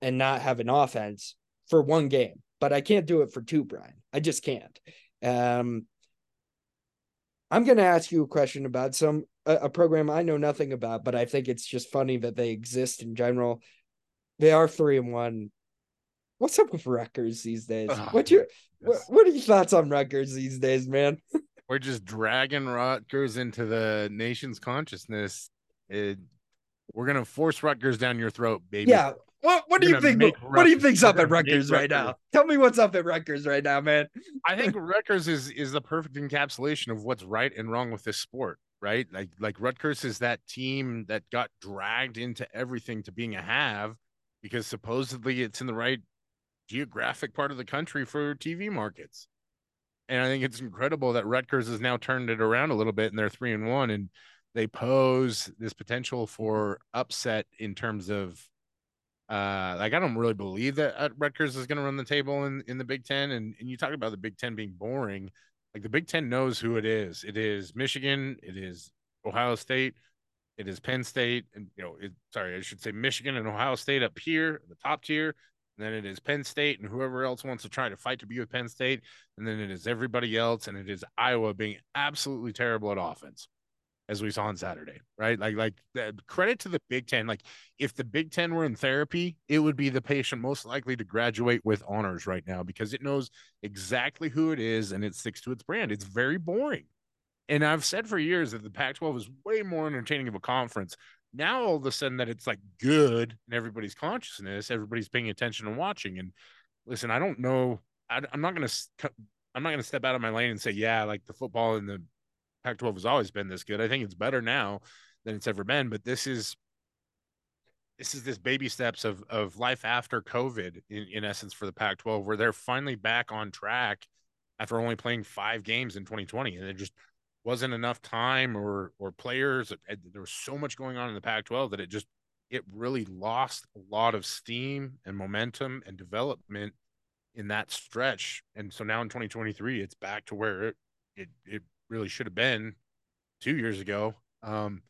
and not have an offense for one game, but I can't do it for two, Brian. I just can't. Um, I'm going to ask you a question about some a, a program I know nothing about, but I think it's just funny that they exist in general. They are three and one. What's up with Rutgers these days? Oh, What's your what, Yes. what are your thoughts on Rutgers these days, man? We're just dragging Rutgers into the nation's consciousness. It, we're gonna force Rutgers down your throat, baby. Yeah. What what do We're you think? What do you think's up at Rutgers right now? Tell me what's up at Rutgers right now, man. I think Rutgers is is the perfect encapsulation of what's right and wrong with this sport, right? Like like Rutgers is that team that got dragged into everything to being a have because supposedly it's in the right geographic part of the country for TV markets. And I think it's incredible that Rutgers has now turned it around a little bit and they're three and one and they pose this potential for upset in terms of uh like I don't really believe that uh, Rutgers is going to run the table in in the Big 10 and and you talk about the Big 10 being boring like the Big 10 knows who it is. It is Michigan it is Ohio State it is Penn State and you know it, sorry I should say Michigan and Ohio State up here the top tier and then it is Penn State and whoever else wants to try to fight to be with Penn State and then it is everybody else and it is Iowa being absolutely terrible at offense as we saw on Saturday, right? Like, like the credit to the Big Ten. Like, if the Big Ten were in therapy, it would be the patient most likely to graduate with honors right now because it knows exactly who it is and it sticks to its brand. It's very boring. And I've said for years that the Pac 12 is way more entertaining of a conference. Now, all of a sudden, that it's like good in everybody's consciousness, everybody's paying attention and watching. And listen, I don't know. I, I'm not going to. I'm not going to step out of my lane and say, yeah, like the football and the Pac-12 has always been this good. I think it's better now than it's ever been, but this is this is this baby steps of of life after COVID in, in essence for the Pac-12, where they're finally back on track after only playing five games in 2020, and it just wasn't enough time or or players. Uh, there was so much going on in the Pac-12 that it just it really lost a lot of steam and momentum and development in that stretch. And so now in 2023, it's back to where it it, it really should have been two years ago. Um,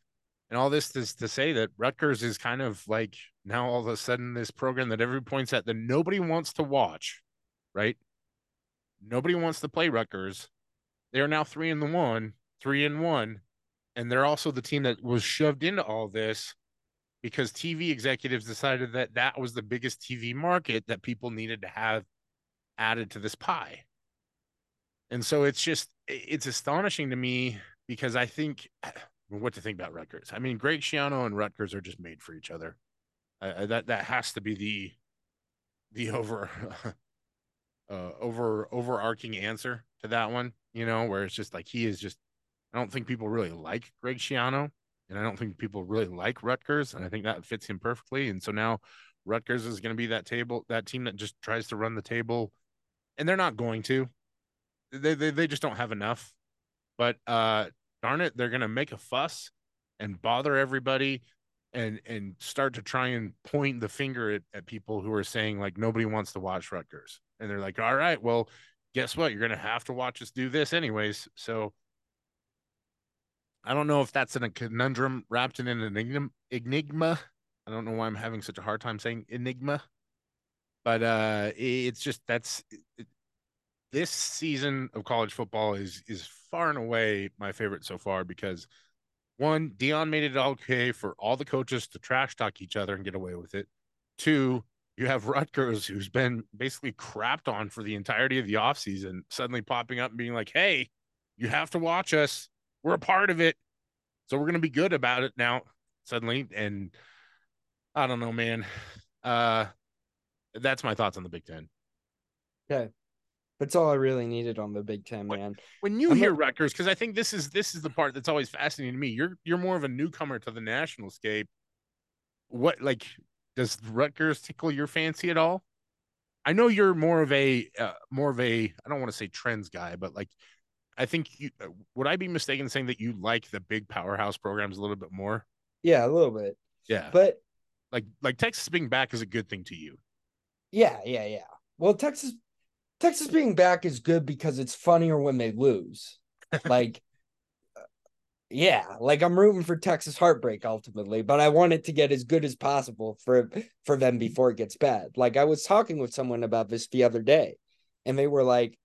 and all this is to say that Rutgers is kind of like now all of a sudden this program that everybody points at that nobody wants to watch, right? Nobody wants to play Rutgers. They are now three in the one, three in one, and they're also the team that was shoved into all this because TV executives decided that that was the biggest TV market that people needed to have added to this pie. And so it's just it's astonishing to me because I think what to think about Rutgers. I mean, Greg Schiano and Rutgers are just made for each other. Uh, that that has to be the the over uh, over overarching answer to that one. You know, where it's just like he is just. I don't think people really like Greg Schiano, and I don't think people really like Rutgers, and I think that fits him perfectly. And so now Rutgers is going to be that table, that team that just tries to run the table, and they're not going to. They they they just don't have enough. But uh darn it, they're gonna make a fuss and bother everybody and and start to try and point the finger at, at people who are saying like nobody wants to watch Rutgers. And they're like, all right, well, guess what? You're gonna have to watch us do this anyways. So I don't know if that's in a conundrum wrapped in an enigma. I don't know why I'm having such a hard time saying enigma, but uh, it's just that's this season of college football is is far and away my favorite so far because one, Deion made it okay for all the coaches to trash talk each other and get away with it. Two, you have Rutgers, who's been basically crapped on for the entirety of the offseason, suddenly popping up and being like, hey, you have to watch us. We're a part of it. So we're going to be good about it now, suddenly. And I don't know, man. Uh, that's my thoughts on the Big Ten. Okay. That's all I really needed on the Big Ten, man. When you I'm hear a- Rutgers, because I think this is this is the part that's always fascinating to me. You're you're more of a newcomer to the national scape. What like does Rutgers tickle your fancy at all? I know you're more of a uh, more of a I don't want to say trends guy, but like I think you uh, would I be mistaken saying that you like the big powerhouse programs a little bit more? Yeah, a little bit. Yeah, but like like Texas being back is a good thing to you. Yeah, yeah, yeah. Well, Texas Texas being back is good because it's funnier when they lose. like, yeah, like I'm rooting for Texas heartbreak ultimately, but I want it to get as good as possible for for them before it gets bad. Like I was talking with someone about this the other day, and they were like,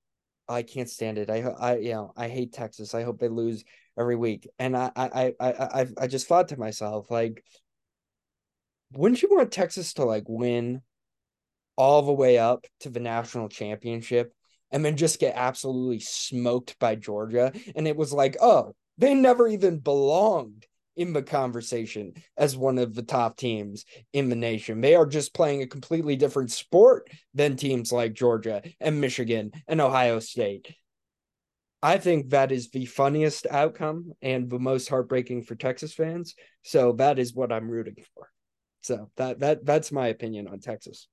"I can't stand it. I I you know I hate Texas. I hope they lose every week." And I I I I I just thought to myself like, wouldn't you want Texas to like win all the way up to the national championship and then just get absolutely smoked by Georgia. And it was like, oh, they never even belonged in the conversation as one of the top teams in the nation. They are just playing a completely different sport than teams like Georgia and Michigan and Ohio State. I think that is the funniest outcome and the most heartbreaking for Texas fans. So that is what I'm rooting for. So that that that's my opinion on Texas.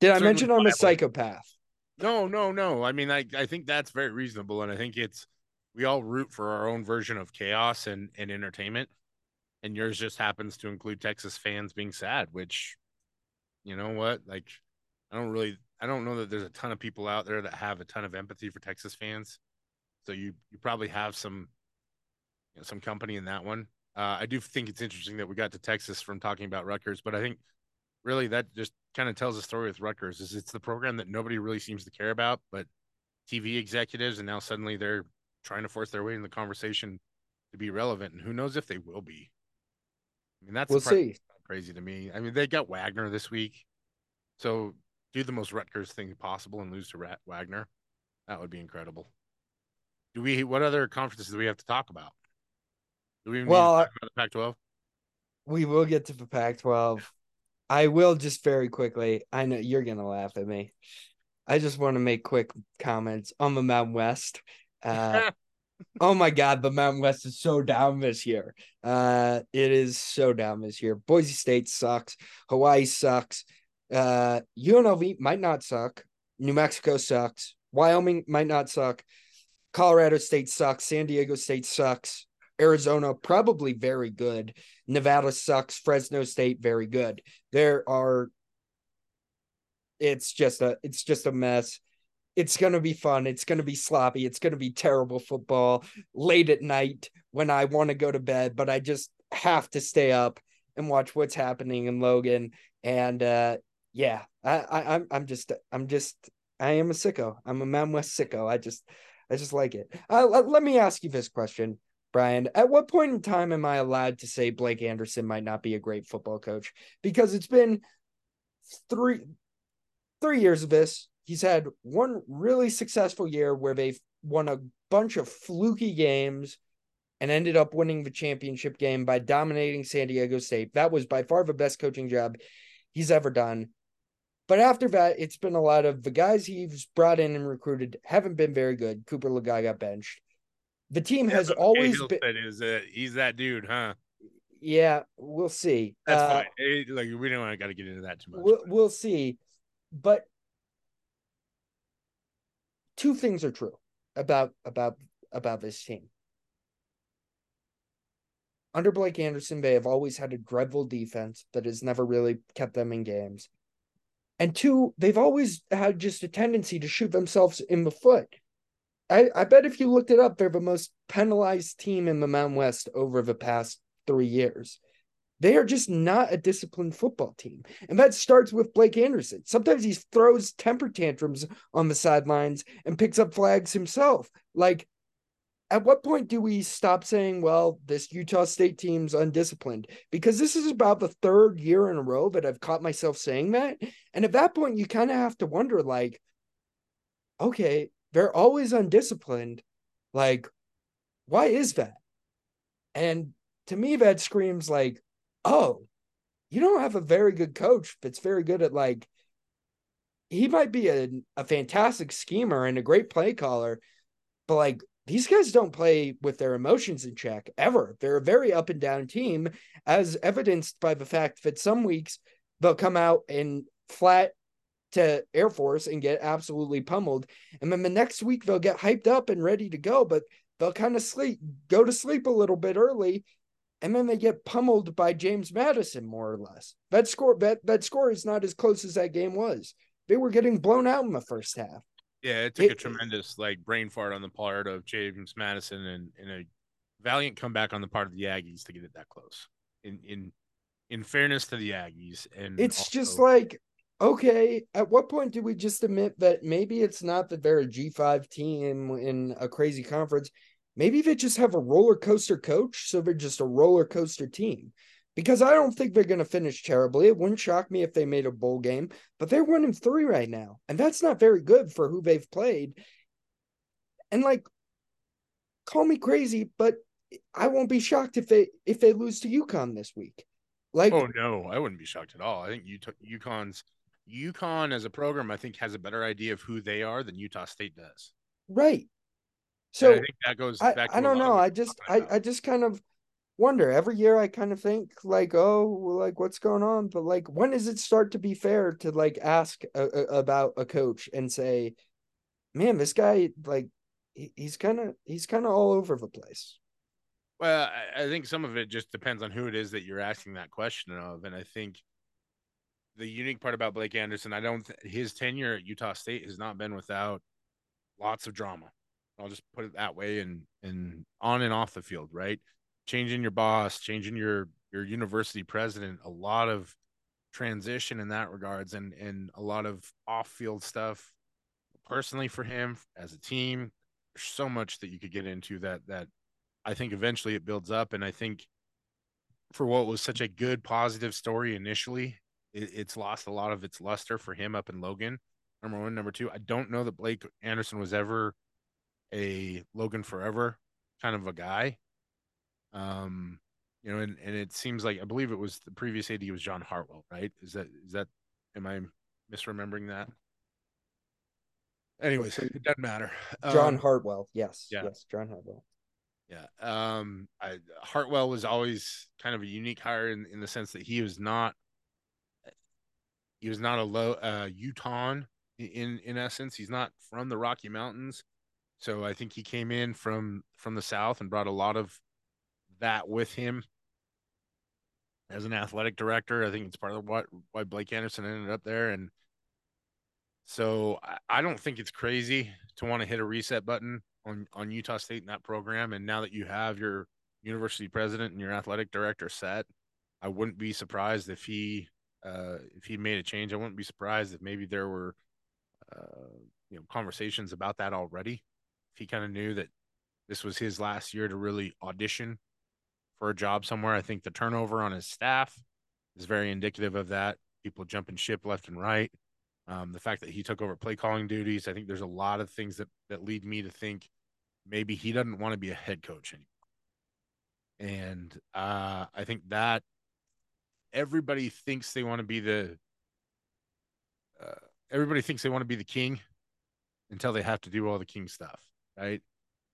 Did I mention I'm a psychopath? No, no, no. I mean, I, I think that's very reasonable. And I think it's, we all root for our own version of chaos and, and entertainment. And yours just happens to include Texas fans being sad, which, you know what? Like, I don't really, I don't know that there's a ton of people out there that have a ton of empathy for Texas fans. So you, you probably have some, you know, some company in that one. Uh, I do think it's interesting that we got to Texas from talking about Rutgers, but I think really that just kind of tells the story with Rutgers is it's the program that nobody really seems to care about, but TV executives and now suddenly they're trying to force their way in the conversation to be relevant. And who knows if they will be. I mean, that's we'll see. crazy to me. I mean, they got Wagner this week. So do the most Rutgers thing possible and lose to Rat Wagner. That would be incredible. Do we what other conferences do we have to talk about? Do we well, about the Pac 12? We will get to the Pac 12. I will just very quickly. I know you're gonna laugh at me. I just want to make quick comments on the Mountain West. Uh, oh my God, the Mountain West is so down this year. Uh, it is so down this year. Boise State sucks. Hawaii sucks. Uh, UNLV might not suck. New Mexico sucks. Wyoming might not suck. Colorado State sucks. San Diego State sucks. Arizona probably very good. Nevada sucks. Fresno State very good. There are it's just a it's just a mess. It's to be fun. It's to be sloppy. It's to be terrible football late at night when I want to go to bed, but I just have to stay up and watch what's happening in Logan. And uh, yeah, I, I I'm I'm just I'm just I am a sicko. I'm a Mountain West sicko. I just I just like it. Uh, let me ask you this question, Brian. At what point in time am I allowed to say Blake Anderson might not be a great football coach? Because it's been three three years of this. He's had one really successful year where they've won a bunch of fluky games and ended up winning the championship game by dominating San Diego State. That was by far the best coaching job he's ever done. But after that, it's been a lot of the guys he's brought in and recruited haven't been very good. Cooper Legas got benched. The team has always been. Is a, he's that dude, huh? Yeah, we'll see. That's uh, fine. It, like we don't want to got to get into that too much. We'll, we'll see, but two things are true about about about this team. Under Blake Anderson, they have always had a dreadful defense that has never really kept them in games. And two, they've always had just a tendency to shoot themselves in the foot. I, I bet if you looked it up, they're the most penalized team in the Mountain West over the past three years. They are just not a disciplined football team. And that starts with Blake Anderson. Sometimes he throws temper tantrums on the sidelines and picks up flags himself. Like at what point do we stop saying, well, this Utah State team's undisciplined? Because this is about the third year in a row that I've caught myself saying that. And at that point, you kind of have to wonder, like, okay, they're always undisciplined. Like, why is that? And to me, that screams like, oh, you don't have a very good coach that's very good at like, he might be a, a fantastic schemer and a great play caller, but like these guys don't play with their emotions in check ever. They're a very up and down team, as evidenced by the fact that some weeks they'll come out and flat to Air Force and get absolutely pummeled. And then the next week they'll get hyped up and ready to go, but they'll kind of sleep, go to sleep a little bit early, and then they get pummeled by James Madison, more or less. That score that, that score is not as close as that game was. They were getting blown out in the first half. Yeah, it took it, a tremendous like brain fart on the part of James Madison and, and a valiant comeback on the part of the Aggies to get it that close. In in in fairness to the Aggies, and it's also... just like okay, at what point do we just admit that maybe it's not that they're a G five team in a crazy conference? Maybe they just have a roller coaster coach, so they're just a roller coaster team because I don't think they're going to finish terribly. It wouldn't shock me if they made a bowl game, but they're and three right now, and that's not very good for who they've played. And like, call me crazy, but I won't be shocked if they if they lose to UConn this week. Like, oh no, I wouldn't be shocked at all. I think Utah, UConn's UConn as a program, I think, has a better idea of who they are than Utah State does. Right. So and I think that goes. I, I don't know. I just I, I just kind of wonder every year i kind of think like oh like what's going on but like when does it start to be fair to like ask a, a, about a coach and say man this guy like he, he's kind of he's kind of all over the place well I, I think some of it just depends on who it is that you're asking that question of and i think the unique part about blake anderson i don't th- his tenure at utah state has not been without lots of drama. I'll just put it that way and and on and off the field right? Changing your boss, changing your your university president, a lot of transition in that regards and and a lot of off-field stuff personally for him as a team. There's so much that you could get into that that I think eventually it builds up. And I think for what was such a good positive story initially, it, it's lost a lot of its luster for him up in Logan. Number one, number two, I don't know that Blake Anderson was ever a Logan forever kind of a guy. Um, you know, and, and it seems like I believe it was the previous AD was John Hartwell, right? Is that is that am I misremembering that? Anyways, it doesn't matter. John Um, Hartwell. Yes. yeah. Yes. John Hartwell. Yeah. Um, I, Hartwell was always kind of a unique hire in, in the sense that he was not he was not a low uh Utah in in essence. He's not from the Rocky Mountains. So I think he came in from from the south and brought a lot of that with him as an athletic director. I think it's part of what why Blake Anderson ended up there. And so I, I don't think it's crazy to want to hit a reset button on on Utah State in that program. And now that you have your university president and your athletic director set, I wouldn't be surprised if he uh, if he made a change. I wouldn't be surprised if maybe there were uh, you know conversations about that already. If he kind of knew that this was his last year to really audition for a job somewhere, I think the turnover on his staff is very indicative of that. People jumping ship left and right. Um, the fact that he took over play calling duties, I think there's a lot of things that that lead me to think maybe he doesn't want to be a head coach anymore. And uh, I think that everybody thinks they want to be the uh, everybody thinks they want to be the king until they have to do all the king stuff, right?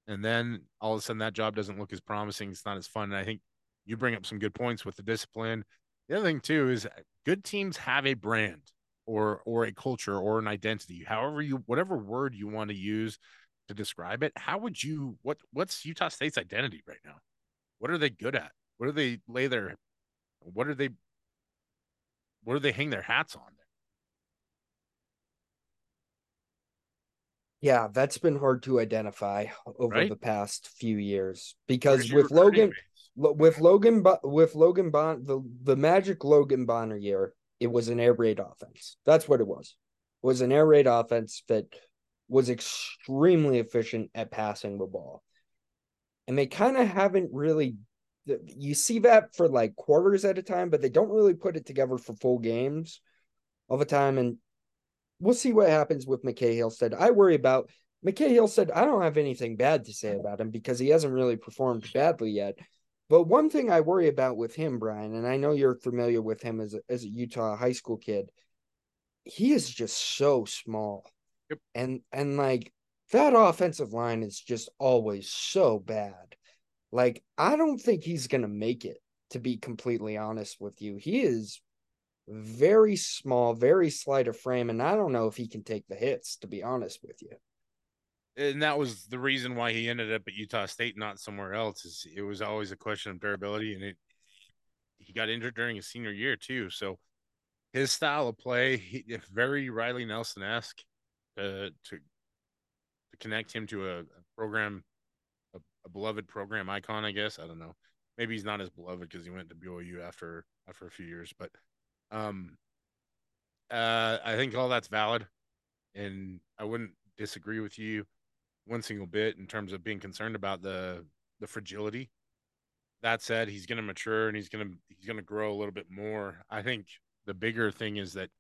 And then all of a sudden that job doesn't look as promising. It's not as fun. And I think you bring up some good points with the discipline. The other thing too is good teams have a brand or or a culture or an identity, however you whatever word you want to use to describe it. How would you what what's Utah State's identity right now? What are they good at? What do they lay their what are they what do they hang their hats on? Yeah, that's been hard to identify over Right. the past few years because with Logan, with Logan, with Logan Bon, the the magic Logan Bonner year, it was an air raid offense. That's what it was. It was an air raid offense that was extremely efficient at passing the ball, and they kind of haven't really. You see that for like quarters at a time, but they don't really put it together for full games all the time. And we'll see what happens with McCae Hillstead. I worry about McCae Hillstead. I don't have anything bad to say about him because he hasn't really performed badly yet. But one thing I worry about with him, Bryan, and I know you're familiar with him as a, as a Utah high school kid, he is just so small. Yep. And and like that offensive line is just always so bad. Like I don't think he's going to make it to be completely honest with you. He is very small, very slight of frame and I don't know if he can take the hits to be honest with you. and that was the reason why he ended up at Utah State, not somewhere else. Is it was always a question of durability, and it he got injured during his senior year too. So his style of play, he, very Riley Nelson esque, uh, to to connect him to a, a program, beloved program icon, I guess. I don't know. Maybe he's not as beloved because he went to BYU after after a few years, but um, uh, I think all that's valid, and I wouldn't disagree with you one single bit in terms of being concerned about the the fragility. That said, he's going to mature and he's going to he's going to grow a little bit more. I think the bigger thing is that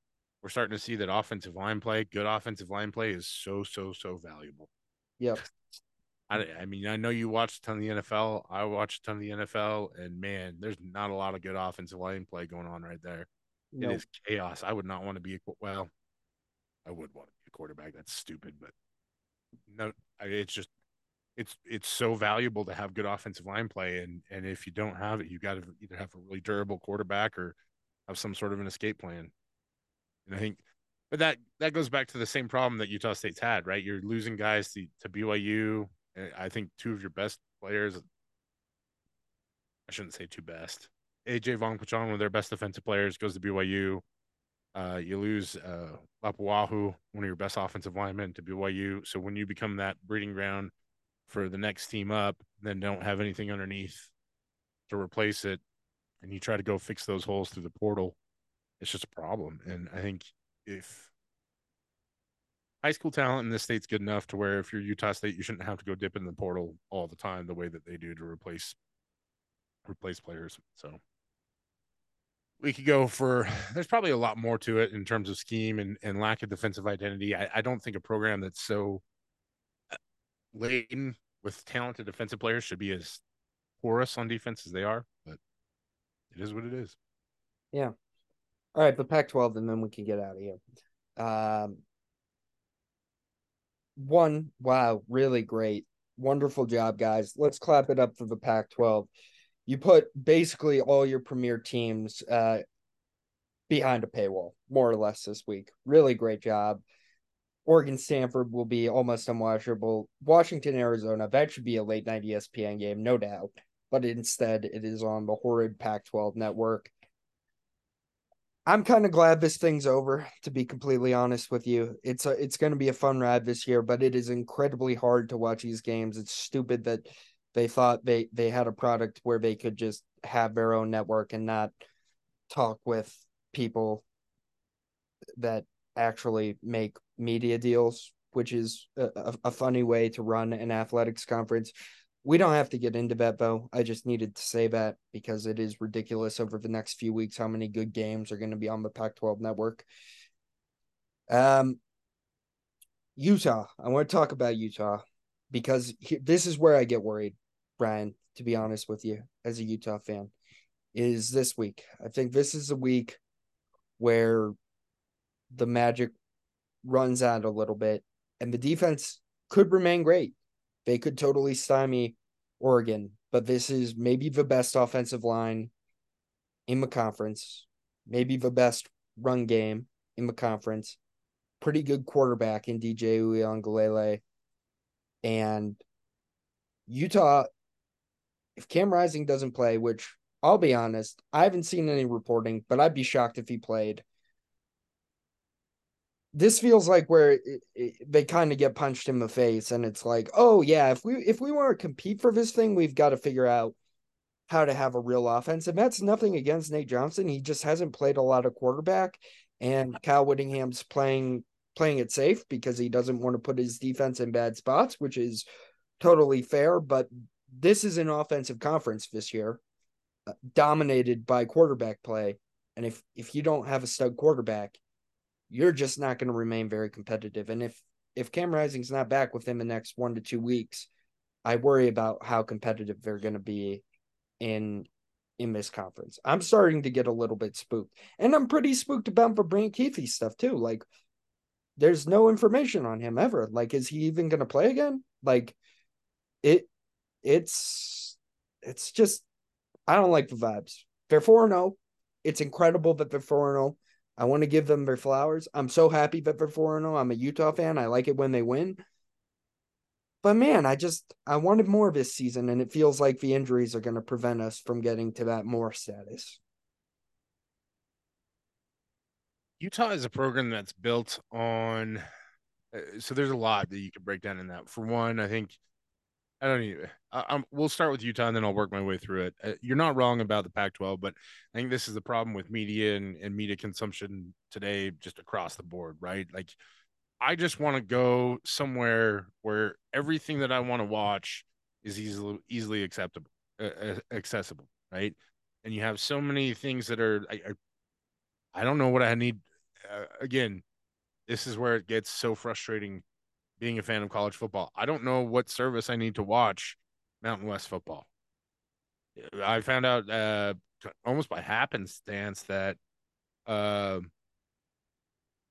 we're starting to see that offensive line play, good offensive line play, is so so so valuable. Yep. I, I mean, I know you watched a ton of the NFL. I watched a ton of the NFL, and man, there's not a lot of good offensive line play going on right there. No. It is chaos. I would not want to be a well. I would want to be a quarterback. That's stupid, but no, it's just it's it's so valuable to have good offensive line play, and and if you don't have it, you got to either have a really durable quarterback or have some sort of an escape plan. And I think, but that that goes back to the same problem that Utah State's had, right? You're losing guys to, to BYU. And I think two of your best players. I shouldn't say two best. AJ Vongphachanh, one of their best defensive players, goes to BYU. Uh, you lose uh, Lapuaho, one of your best offensive linemen, to BYU. So when you become that breeding ground for the next team up, then don't have anything underneath to replace it, and you try to go fix those holes through the portal, it's just a problem. And I think if high school talent in this state's good enough to where if you're Utah State, you shouldn't have to go dip in the portal all the time the way that they do to replace replace players. So we could go for there's probably a lot more to it in terms of scheme and, and lack of defensive identity. I, I don't think a program that's so uh, laden with talented defensive players should be as porous on defense as they are, but it is what it is. Yeah. All right, the Pac 12, and then we can get out of here. Um, one, wow, really great. Wonderful job, guys. Let's clap it up for the Pac 12. You put basically all your premier teams uh, behind a paywall, more or less, this week. Really great job. Oregon Stanford will be almost unwatchable. Washington, Arizona, that should be a late night ESPN game, no doubt. But instead, it is on the horrid Pac 12 network. I'm kind of glad this thing's over, to be completely honest with you. It's a, it's going to be a fun ride this year, but it is incredibly hard to watch these games. It's stupid that they thought they they had a product where they could just have their own network and not talk with people that actually make media deals, which is a, a funny way to run an athletics conference. We don't have to get into that though. I just needed to say that because it is ridiculous over the next few weeks how many good games are going to be on the Pac-12 network. Um, Utah. I want to talk about Utah because he, this is where I get worried, Bryan. To be honest with you, as a Utah fan, is this week. I think this is a week where the magic runs out a little bit and the defense could remain great. They could totally stymie Oregon, but this is maybe the best offensive line in the conference, maybe the best run game in the conference. Pretty good quarterback in DJ Uiagalelei. And Utah, if Cam Rising doesn't play, which I'll be honest, I haven't seen any reporting, but I'd be shocked if he played this feels like where it, it, they kind of get punched in the face and it's like oh yeah if we if we want to compete for this thing we've got to figure out how to have a real offense. And that's nothing against nate johnson. He just hasn't played a lot of quarterback and Kyle Whittingham's playing playing it safe because he doesn't want to put his defense in bad spots which is totally fair but this is an offensive conference this year uh, dominated by quarterback play. And if if you don't have a stud quarterback you're just not going to remain very competitive. And if if Cam Rising's not back within the next one to two weeks, I worry about how competitive they're going to be in in this conference. I'm starting to get a little bit spooked, and I'm pretty spooked about the Brant Kuithe stuff too. Like, there's no information on him ever. Like, is he even going to play again? Like, it it's it's just I don't like the vibes. They're four zero. Oh. It's incredible that they're four zero. I want to give them their flowers. I'm so happy that they're 4 0. I'm a Utah fan. I like it when they win. But man, I just I wanted more this season, and it feels like the injuries are going to prevent us from getting to that more status. Utah is a program that's built on. Uh, so there's a lot that you could break down in that. For one, I think I don't even. I, we'll start with Utah and then I'll work my way through it. Uh, you're not wrong about the Pac-12, but I think this is the problem with media and, and media consumption today, just across the board, right? Like, I just want to go somewhere where everything that I want to watch is easily easily acceptable, uh, uh, accessible, right? And you have so many things that are. I, I, I don't know what I need. Uh, again, this is where it gets so frustrating being a fan of college football. I don't know what service I need to watch Mountain West football. I found out uh, almost by happenstance that uh,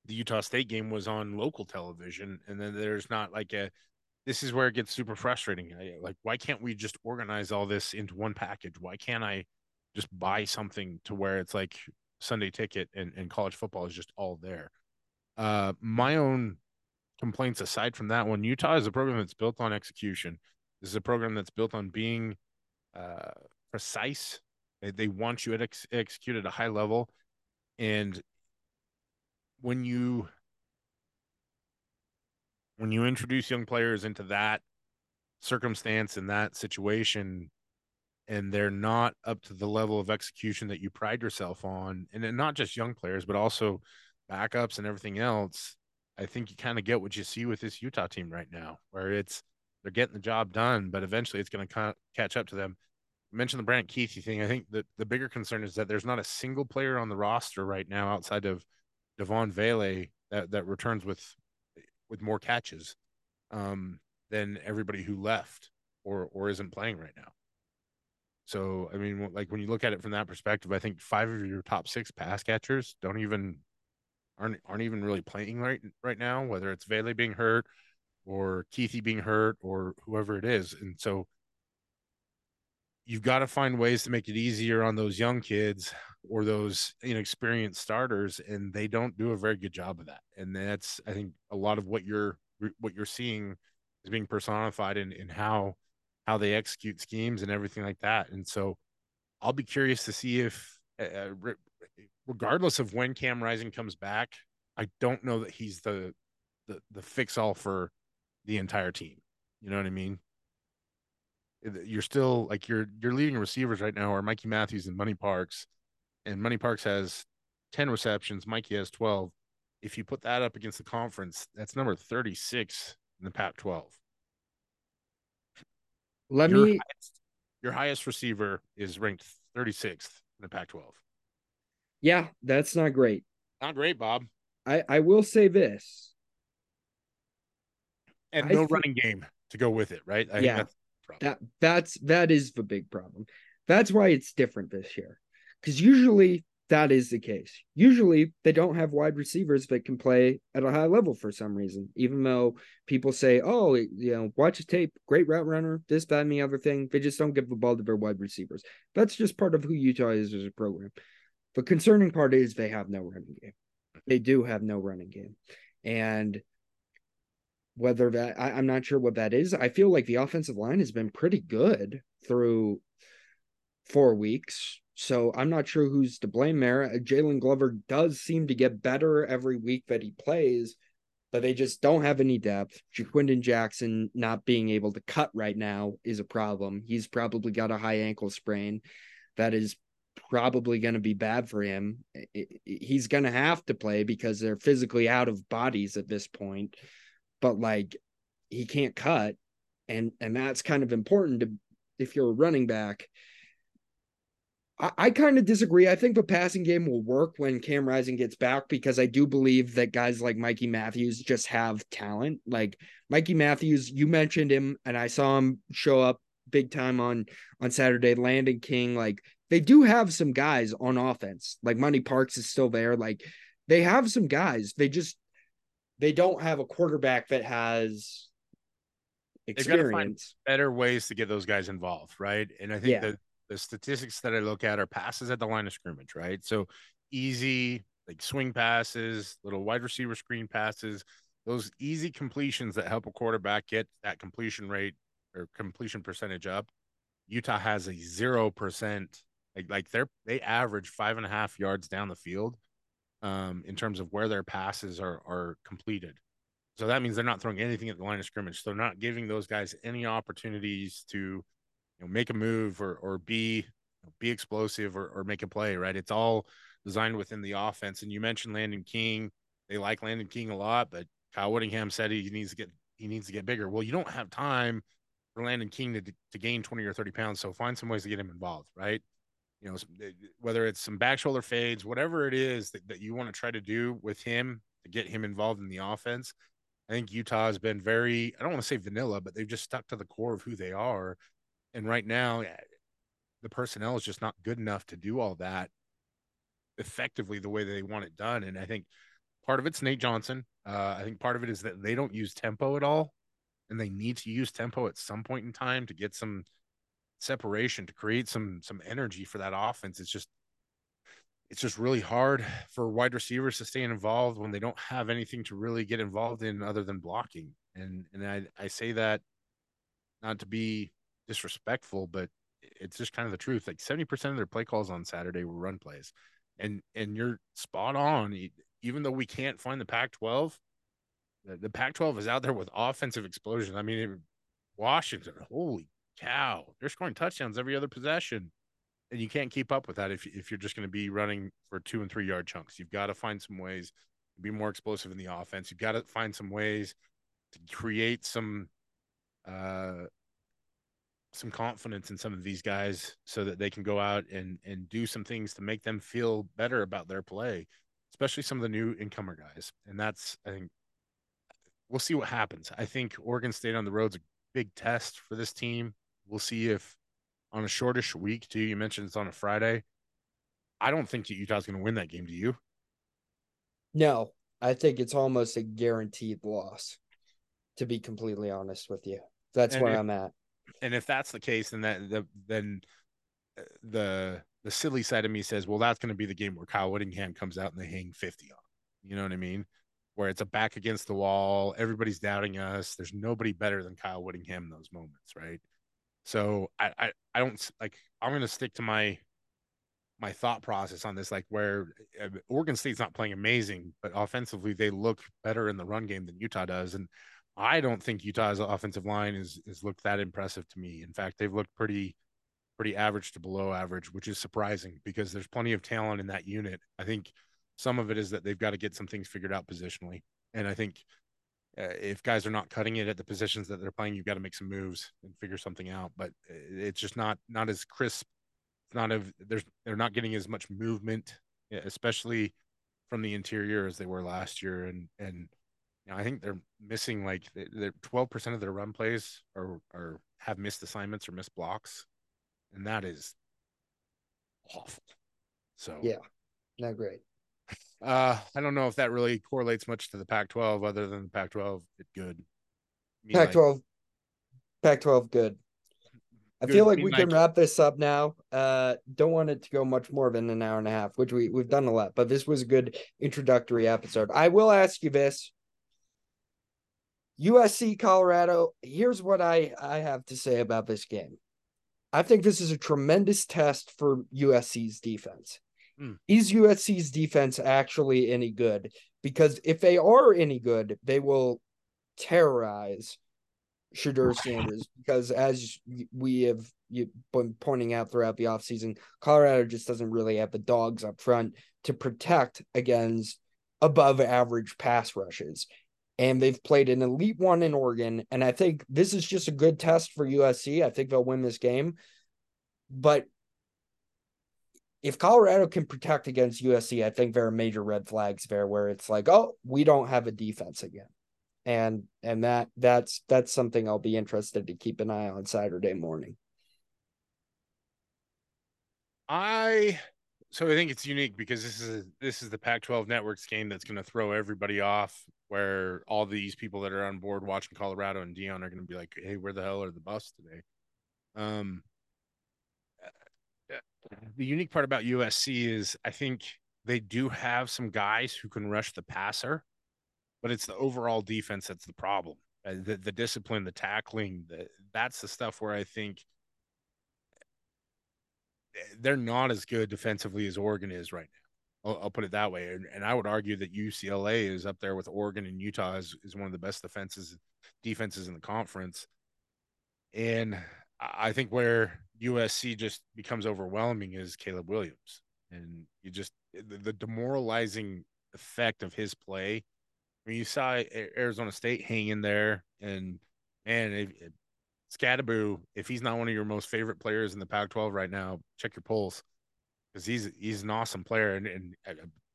the Utah State game was on local television, and then there's not like a. This is where it gets super frustrating. Like, why can't we just organize all this into one package? Why can't I just buy something to where it's like Sunday ticket and, and college football is just all there? Uh, my own complaints aside from that one, Utah is a program that's built on execution. This is a program that's built on being uh, precise. They, they want you to ex- execute at a high level, and when you when you introduce young players into that circumstance and that situation and they're not up to the level of execution that you pride yourself on and not just young players but also backups and everything else I think you kind of get what you see with this Utah team right now, where it's they're getting the job done, but eventually it's going to catch up to them. I mentioned the Brant Kuithe thing. I think that the bigger concern is that there's not a single player on the roster right now outside of Devaughn Vele that, that returns with with more catches um, than everybody who left or or isn't playing right now. So I mean, like when you look at it from that perspective, I think five of your top six pass catchers don't even aren't aren't even really playing right right now. Whether it's Vele being hurt or Kuithe being hurt or whoever it is. And so you've got to find ways to make it easier on those young kids or those inexperienced starters and they don't do a very good job of that and that's i think a lot of what you're what you're seeing is being personified in in how how they execute schemes and everything like that and so i'll be curious to see if uh, regardless of when cam rising comes back i don't know that he's the the the fix all for the entire team you know what i mean you're still like your your leading receivers right now are Mikey Matthews and Money Parks, and Money Parks has ten receptions. Mikey has twelve. If you put that up against the conference, that's number thirty six in the Pac-12. Let your me. Highest, your highest receiver is ranked thirty sixth in the Pac-12. Yeah, that's not great. Not great, Bob. I I will say this. And no th- running game to go with it, right? I yeah. That that's that is the big problem. That's why it's different this year. Because usually that is the case. Usually they don't have wide receivers that can play at a high level for some reason. Even though people say, "Oh, you know, watch his tape, great route runner, this, that, and the other thing," they just don't give the ball to their wide receivers. That's just part of who Utah is as a program. The concerning part is they have no running game. They do have no running game, and whether that I, am not sure what that is. I feel like the offensive line has been pretty good through four weeks. So I'm not sure who's to blame there. Uh, Jaylon Glover does seem to get better every week that he plays, but they just don't have any depth. Ja'Quinden Jackson not being able to cut right now is a problem. He's probably got a high ankle sprain. That is probably going to be bad for him. He's going to have to play because they're physically out of bodies at this point but like he can't cut and and that's kind of important to if you're a running back I, kind of disagree. I think the passing game will work when Cam Rising gets back because I do believe that guys like Mikey Matthews just have talent. Like Mikey Matthews, you mentioned him, and I saw him show up big time on on Saturday. Landen King, like they do have some guys on offense. Like Money Parks is still there. Like they have some guys. They just they don't have a quarterback that has experience. better ways to get those guys involved, right? And I think yeah. that the statistics that I look at are passes at the line of scrimmage, right? So easy, like swing passes, little wide receiver screen passes, those easy completions that help a quarterback get that completion rate or completion percentage up. Utah has a zero percent, like like they're they average five and a half yards down the field um, in terms of where their passes are are completed. So that means they're not throwing anything at the line of scrimmage. So they're not giving those guys any opportunities to, you know, make a move or or be be explosive or, or make a play. Right? It's all designed within the offense. And you mentioned Landen King. They like Landen King a lot, but Kyle Whittingham said he needs to get he needs to get bigger. Well, you don't have time for Landen King to to gain twenty or thirty pounds. So find some ways to get him involved. Right? You know, eh, whether it's some back shoulder fades, whatever it is that, that you want to try to do with him to get him involved in the offense. I think Utah has been very, I don't want to say vanilla, but they've just stuck to the core of who they are. And right now, eh, the personnel is just not good enough to do all that effectively the way they want it done. And I think part of it's Nate Johnson. Uh, I think part of it is that they don't use tempo at all, and they need to use tempo at some point in time to get some separation to create some some energy for that offense. It's just it's just really hard for wide receivers to stay involved when they don't have anything to really get involved in other than blocking. And and I, I say that not to be disrespectful, but it's just kind of the truth. Like 70% of their play calls on Saturday were run plays. And and you're spot on. Even though we can't find the Pac-12, the, the Pac-12 is out there with offensive explosion. I mean, Washington, holy cow, they're scoring touchdowns every other possession. And you can't keep up with that if, if you're just going to be running for two and three yard chunks. You've got to find some ways to be more explosive in the offense. You've got to find some ways to create some uh some confidence in some of these guys so that they can go out and and do some things to make them feel better about their play, especially some of the new incomer guys. And that's I think we'll see what happens. I think Oregon State on the road's a big test for this team. We'll see if on a shortish week too. You mentioned it's on a Friday. I don't think that Utah's going to win that game. Do you? No, I think it's almost a guaranteed loss To be completely honest with you, that's And where if- I'm at. and if that's the case, then that the, then uh, the the silly side of me says, well, that's going to be the game where Kyle Whittingham comes out and they hang fifty on. You know what I mean? Where it's a back against the wall, everybody's doubting us. There's nobody better than Kyle Whittingham in those moments, right? So I I, I don't like. I'm going to stick to my my thought process on this, like where uh, Oregon State's not playing amazing, but offensively they look better in the run game than Utah does, and I don't think Utah's offensive line is is looked that impressive to me. In fact, they've looked pretty pretty average to below average, which is surprising because there's plenty of talent in that unit. I think some of it is that they've got to get some things figured out positionally, and I think uh, if guys are not cutting it at the positions that they're playing, you've got to make some moves and figure something out. But it's just not not as crisp. It's not of there's they're not getting as much movement, especially from the interior as they were last year, and and you know, I think they're missing like they're twelve percent of their run plays are are have missed assignments or missed blocks, and that is awful. So Yeah. Not great. Uh, I don't know if that really correlates much to the Pac-12, other than the Pac-12 did good. I mean, like, Pac-12, Pac-12, good. I Good, feel like we can wrap this up now. Uh, don't want it to go much more than an hour and a half, which we we've done a lot, but this was a good introductory episode. I will ask you this: USC Colorado. Here's what I I have to say about this game. I think this is a tremendous test for USC's defense. Hmm. Is USC's defense actually any good? Because if they are any good, they will terrorize Shedeur Sanders. Because as we have been pointing out throughout the offseason, Colorado just doesn't really have the dogs up front to protect against above average pass rushes. And they've played an elite one in Oregon. And I think this is just a good test for USC. I think they'll win this game. But if Colorado can protect against USC, I think there are major red flags there where it's like, oh, we don't have a defense again. And and that that's that's something I'll be interested to keep an eye on Saturday morning. I so I think it's unique because this is this is the Pac-12 networks game that's going to throw everybody off. Where all these people that are on board watching Colorado and Deion are going to be like, "Hey, where the hell are the bus today?" Um, the unique part about USC is I think they do have some guys who can rush the passer, but it's the overall defense that's the problem. Uh, the the discipline, the tackling, the, that's the stuff where I think they're not as good defensively as Oregon is right now. I'll, I'll put it that way. And, and I would argue that UCLA is up there with Oregon and Utah is, is one of the best defenses defenses in the conference. And I think where USC just becomes overwhelming is Caleb Williams. And you just the, the demoralizing effect of his play. I mean, you saw Arizona State hang in there, and man, it, it, Skattebo, if he's not one of your most favorite players in the Pac-12 right now, check your pulse because he's he's an awesome player, and, and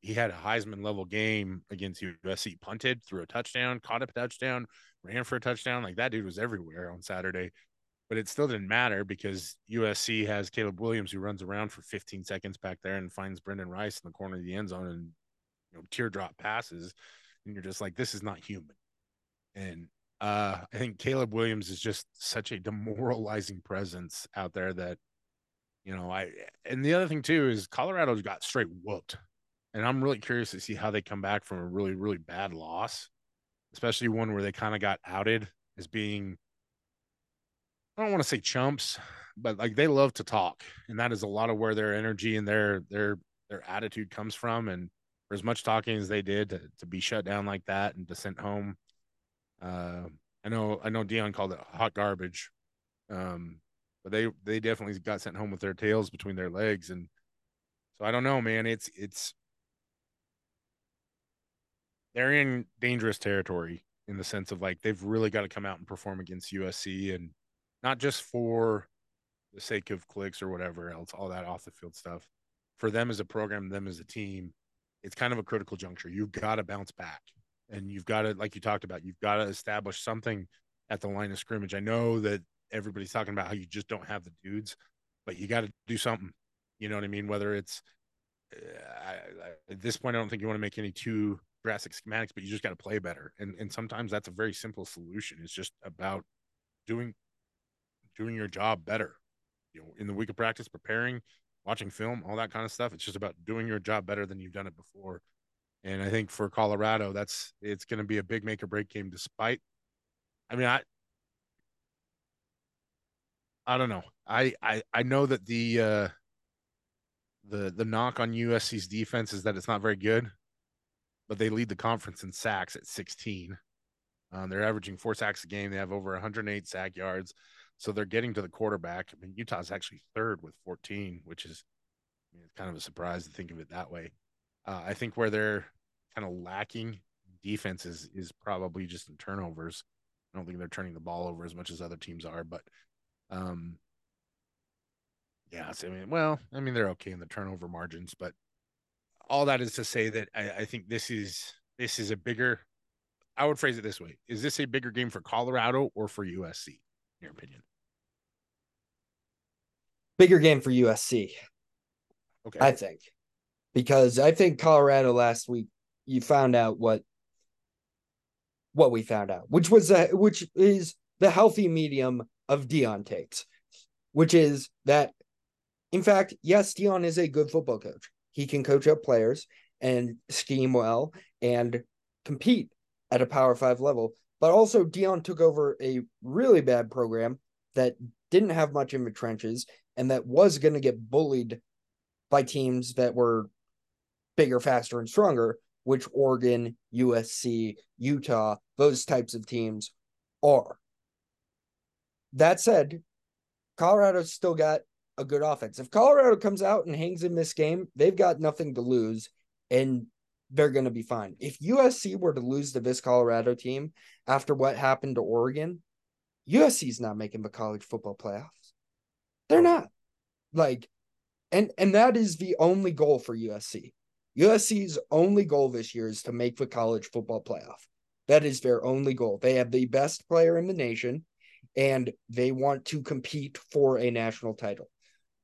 he had a Heisman level game against USC. Punted, threw a touchdown, caught a touchdown, ran for a touchdown. Like that dude was everywhere on Saturday, but it still didn't matter because USC has Caleb Williams who runs around for 15 seconds back there and finds Brendan Rice in the corner of the end zone and you know teardrop passes, and you're just like, this is not human. And uh, I think Caleb Williams is just such a demoralizing presence out there that, you know, I and the other thing too is Colorado's got straight whooped. And I'm really curious to see how they come back from a really, really bad loss, especially one where they kind of got outed as being I don't want to say chumps, but like they love to talk. And that is a lot of where their energy and their their their attitude comes from. And for as much talking as they did to, to be shut down like that and to sent home, uh, I know I know Deion called it hot garbage, um, but they they definitely got sent home with their tails between their legs, and so I don't know, man. It's it's they're in dangerous territory in the sense of like they've really got to come out and perform against USC, and not just for the sake of clicks or whatever else, all that off the field stuff. For them as a program, them as a team, it's kind of a critical juncture. You've got to bounce back and you've got to like you talked about you've got to establish something at the line of scrimmage i know that everybody's talking about how you just don't have the dudes but you got to do something you know what i mean whether it's uh, I, at this point i don't think you want to make any too drastic schematics, but you just got to play better. And and sometimes that's a very simple solution. It's just about doing doing your job better. You know, in the week of practice, preparing, watching film, all that kind of stuff. It's just about doing your job better than you've done it before. And I think for Colorado, that's it's going to be a big make or break game. Despite, I mean, I I don't know. I I I know that the uh the the knock on USC's defense is that it's not very good, but they lead the conference in sacks at 16. Um, they're averaging four sacks a game. They have over 108 sack yards, so they're getting to the quarterback. I mean, Utah's actually third with 14, which is I mean, it's kind of a surprise to think of it that way. Uh, I think where they're kind of lacking defense is is probably just in turnovers. I don't think they're turning the ball over as much as other teams are, but um, yeah, I mean, well, I mean, they're okay in the turnover margins, but all that is to say that I, I think this is this is a bigger. I would phrase it this way: Is this a bigger game for Colorado or for USC? Your opinion? Bigger game for USC. Okay, I think because I think Colorado last week you found out what what we found out, which was a, which is the healthy medium of Deion takes, which is that, in fact, yes, Deion is a good football coach. He can coach up players and scheme well and compete at a Power Five level. But also, Deion took over a really bad program that didn't have much in the trenches and that was going to get bullied by teams that were bigger, faster, and stronger, which Oregon, USC, Utah, those types of teams are. That said, Colorado's still got a good offense. If Colorado comes out and hangs in this game, they've got nothing to lose and they're going to be fine. If USC were to lose to this Colorado team after what happened to Oregon, USC's not making the college football playoffs. They're not. Like and and that is the only goal for USC. USC's only goal this year is to make the college football playoff. That is their only goal. They have the best player in the nation and they want to compete for a national title.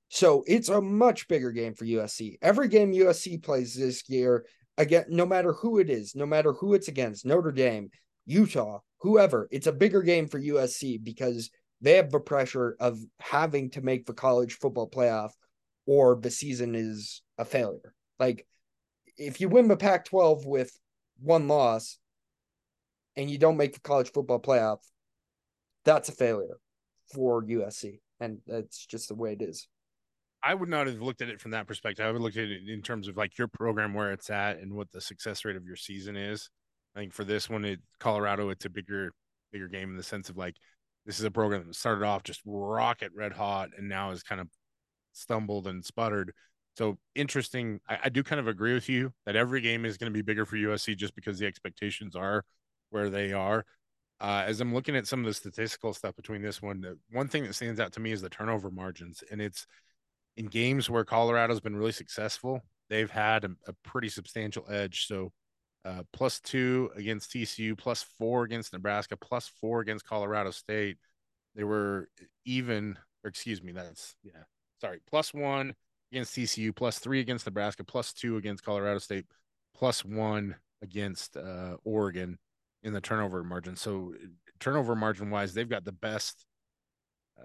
So it's a much bigger game for USC. Every game USC plays this year, again, no matter who it is, no matter who it's against, Notre Dame, Utah, whoever, it's a bigger game for USC because they have the pressure of having to make the college football playoff or the season is a failure. Like if you win the Pac 12 with one loss and you don't make the college football playoff, that's a failure for USC, and that's just the way it is. I would not have looked at it from that perspective. I would look at it in terms of like your program where it's at and what the success rate of your season is. I think for this one, it Colorado, it's a bigger, bigger game in the sense of like this is a program that started off just rocket red hot and now has kind of stumbled and sputtered. So interesting. I, I do kind of agree with you that every game is going to be bigger for USC just because the expectations are where they are. Uh, as I'm looking at some of the statistical stuff between this one, one thing that stands out to me is the turnover margins, and it's in games where Colorado's been really successful, they've had a, a pretty substantial edge. So, uh, plus two against TCU, plus four against Nebraska, plus four against Colorado State. They were even, or excuse me, that's yeah, sorry, plus one against TCU, plus three against Nebraska, plus two against Colorado State, plus one against uh, Oregon in the turnover margin. So turnover margin wise, they've got the best uh,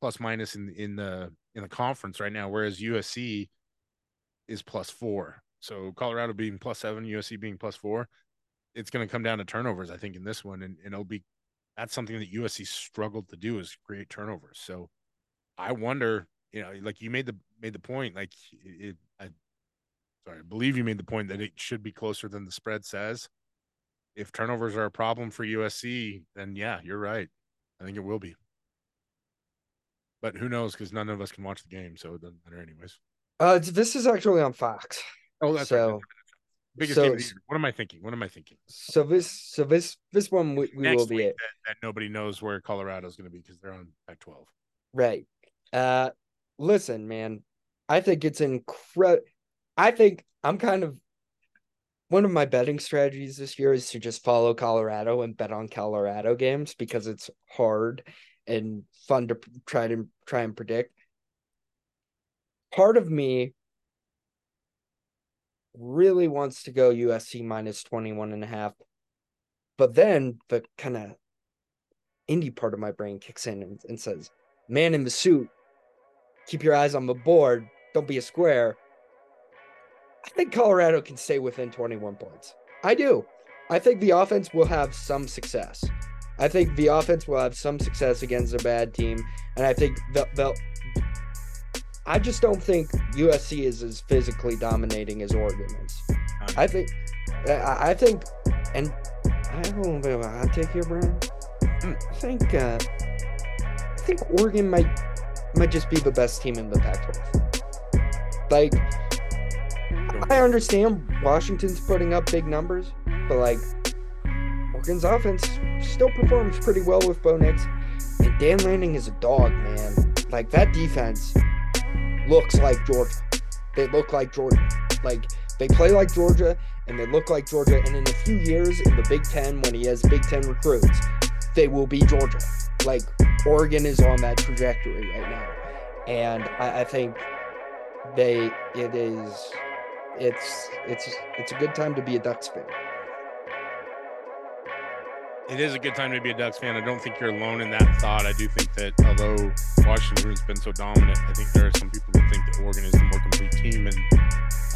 plus minus in in the in the conference right now, whereas USC is plus four. So Colorado being plus seven, USC being plus four, it's going to come down to turnovers, I think, in this one, and, and it'll be that's something that USC struggled to do is create turnovers. So I wonder, you know, like you made the made the point, like it, I sorry, I believe you made the point that it should be closer than the spread says if turnovers are a problem for USC, then yeah, you're right. I think it will be. But who knows? Because none of us can watch the game, so it doesn't matter, anyways. Uh, this is actually on Fox. Oh, that's so, right. Biggest so, game of the year. What am I thinking? What am I thinking? So this, so this, this one we, we will be it. That, that, nobody knows where Colorado is going to be because they're on Pac-12. Right. Uh, listen, man. I think it's incredible. I think I'm kind of one of my betting strategies this year is to just follow Colorado and bet on Colorado games because it's hard and fun to try to try and predict. Part of me really wants to go USC minus 21 and a half. But then the kind of indie part of my brain kicks in and, and says, man in the suit, keep your eyes on the board. Don't be a square. I think Colorado can stay within 21 points. I do. I think the offense will have some success. I think the offense will have some success against a bad team, and I think they'll. I just don't think USC is as physically dominating as Oregon is. I think, I think, and I of a hot take here, Bryan. I think, uh, I think Oregon might might just be the best team in the Pac-12. Like, I understand Washington's putting up big numbers, but like, Oregon's offense still performs pretty well with Bo Nix, and Dan Lanning is a dog, man. Like that defense looks like Georgia. They look like Georgia. Like they play like Georgia, and they look like Georgia. And in a few years in the Big Ten, when he has Big Ten recruits, they will be Georgia. Like Oregon is on that trajectory right now, and I, I think they it is it's it's it's a good time to be a Ducks fan. It is a good time to be a Ducks fan. I don't think you're alone in that thought. I do think that although Washington has been so dominant, I think there are some people who think that Oregon is the more complete team, and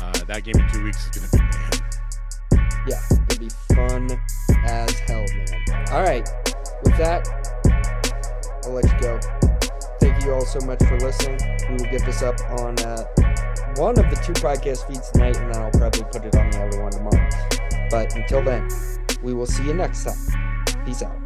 uh, that game in two weeks is going to be man. Yeah, it'll be fun as hell, man. All right, with that, I'll let you go. Thank you all so much for listening. We will get this up on uh, one of the two podcast feeds tonight, and then I'll probably put it on the other one tomorrow. But until then, we will see you next time. Peace out.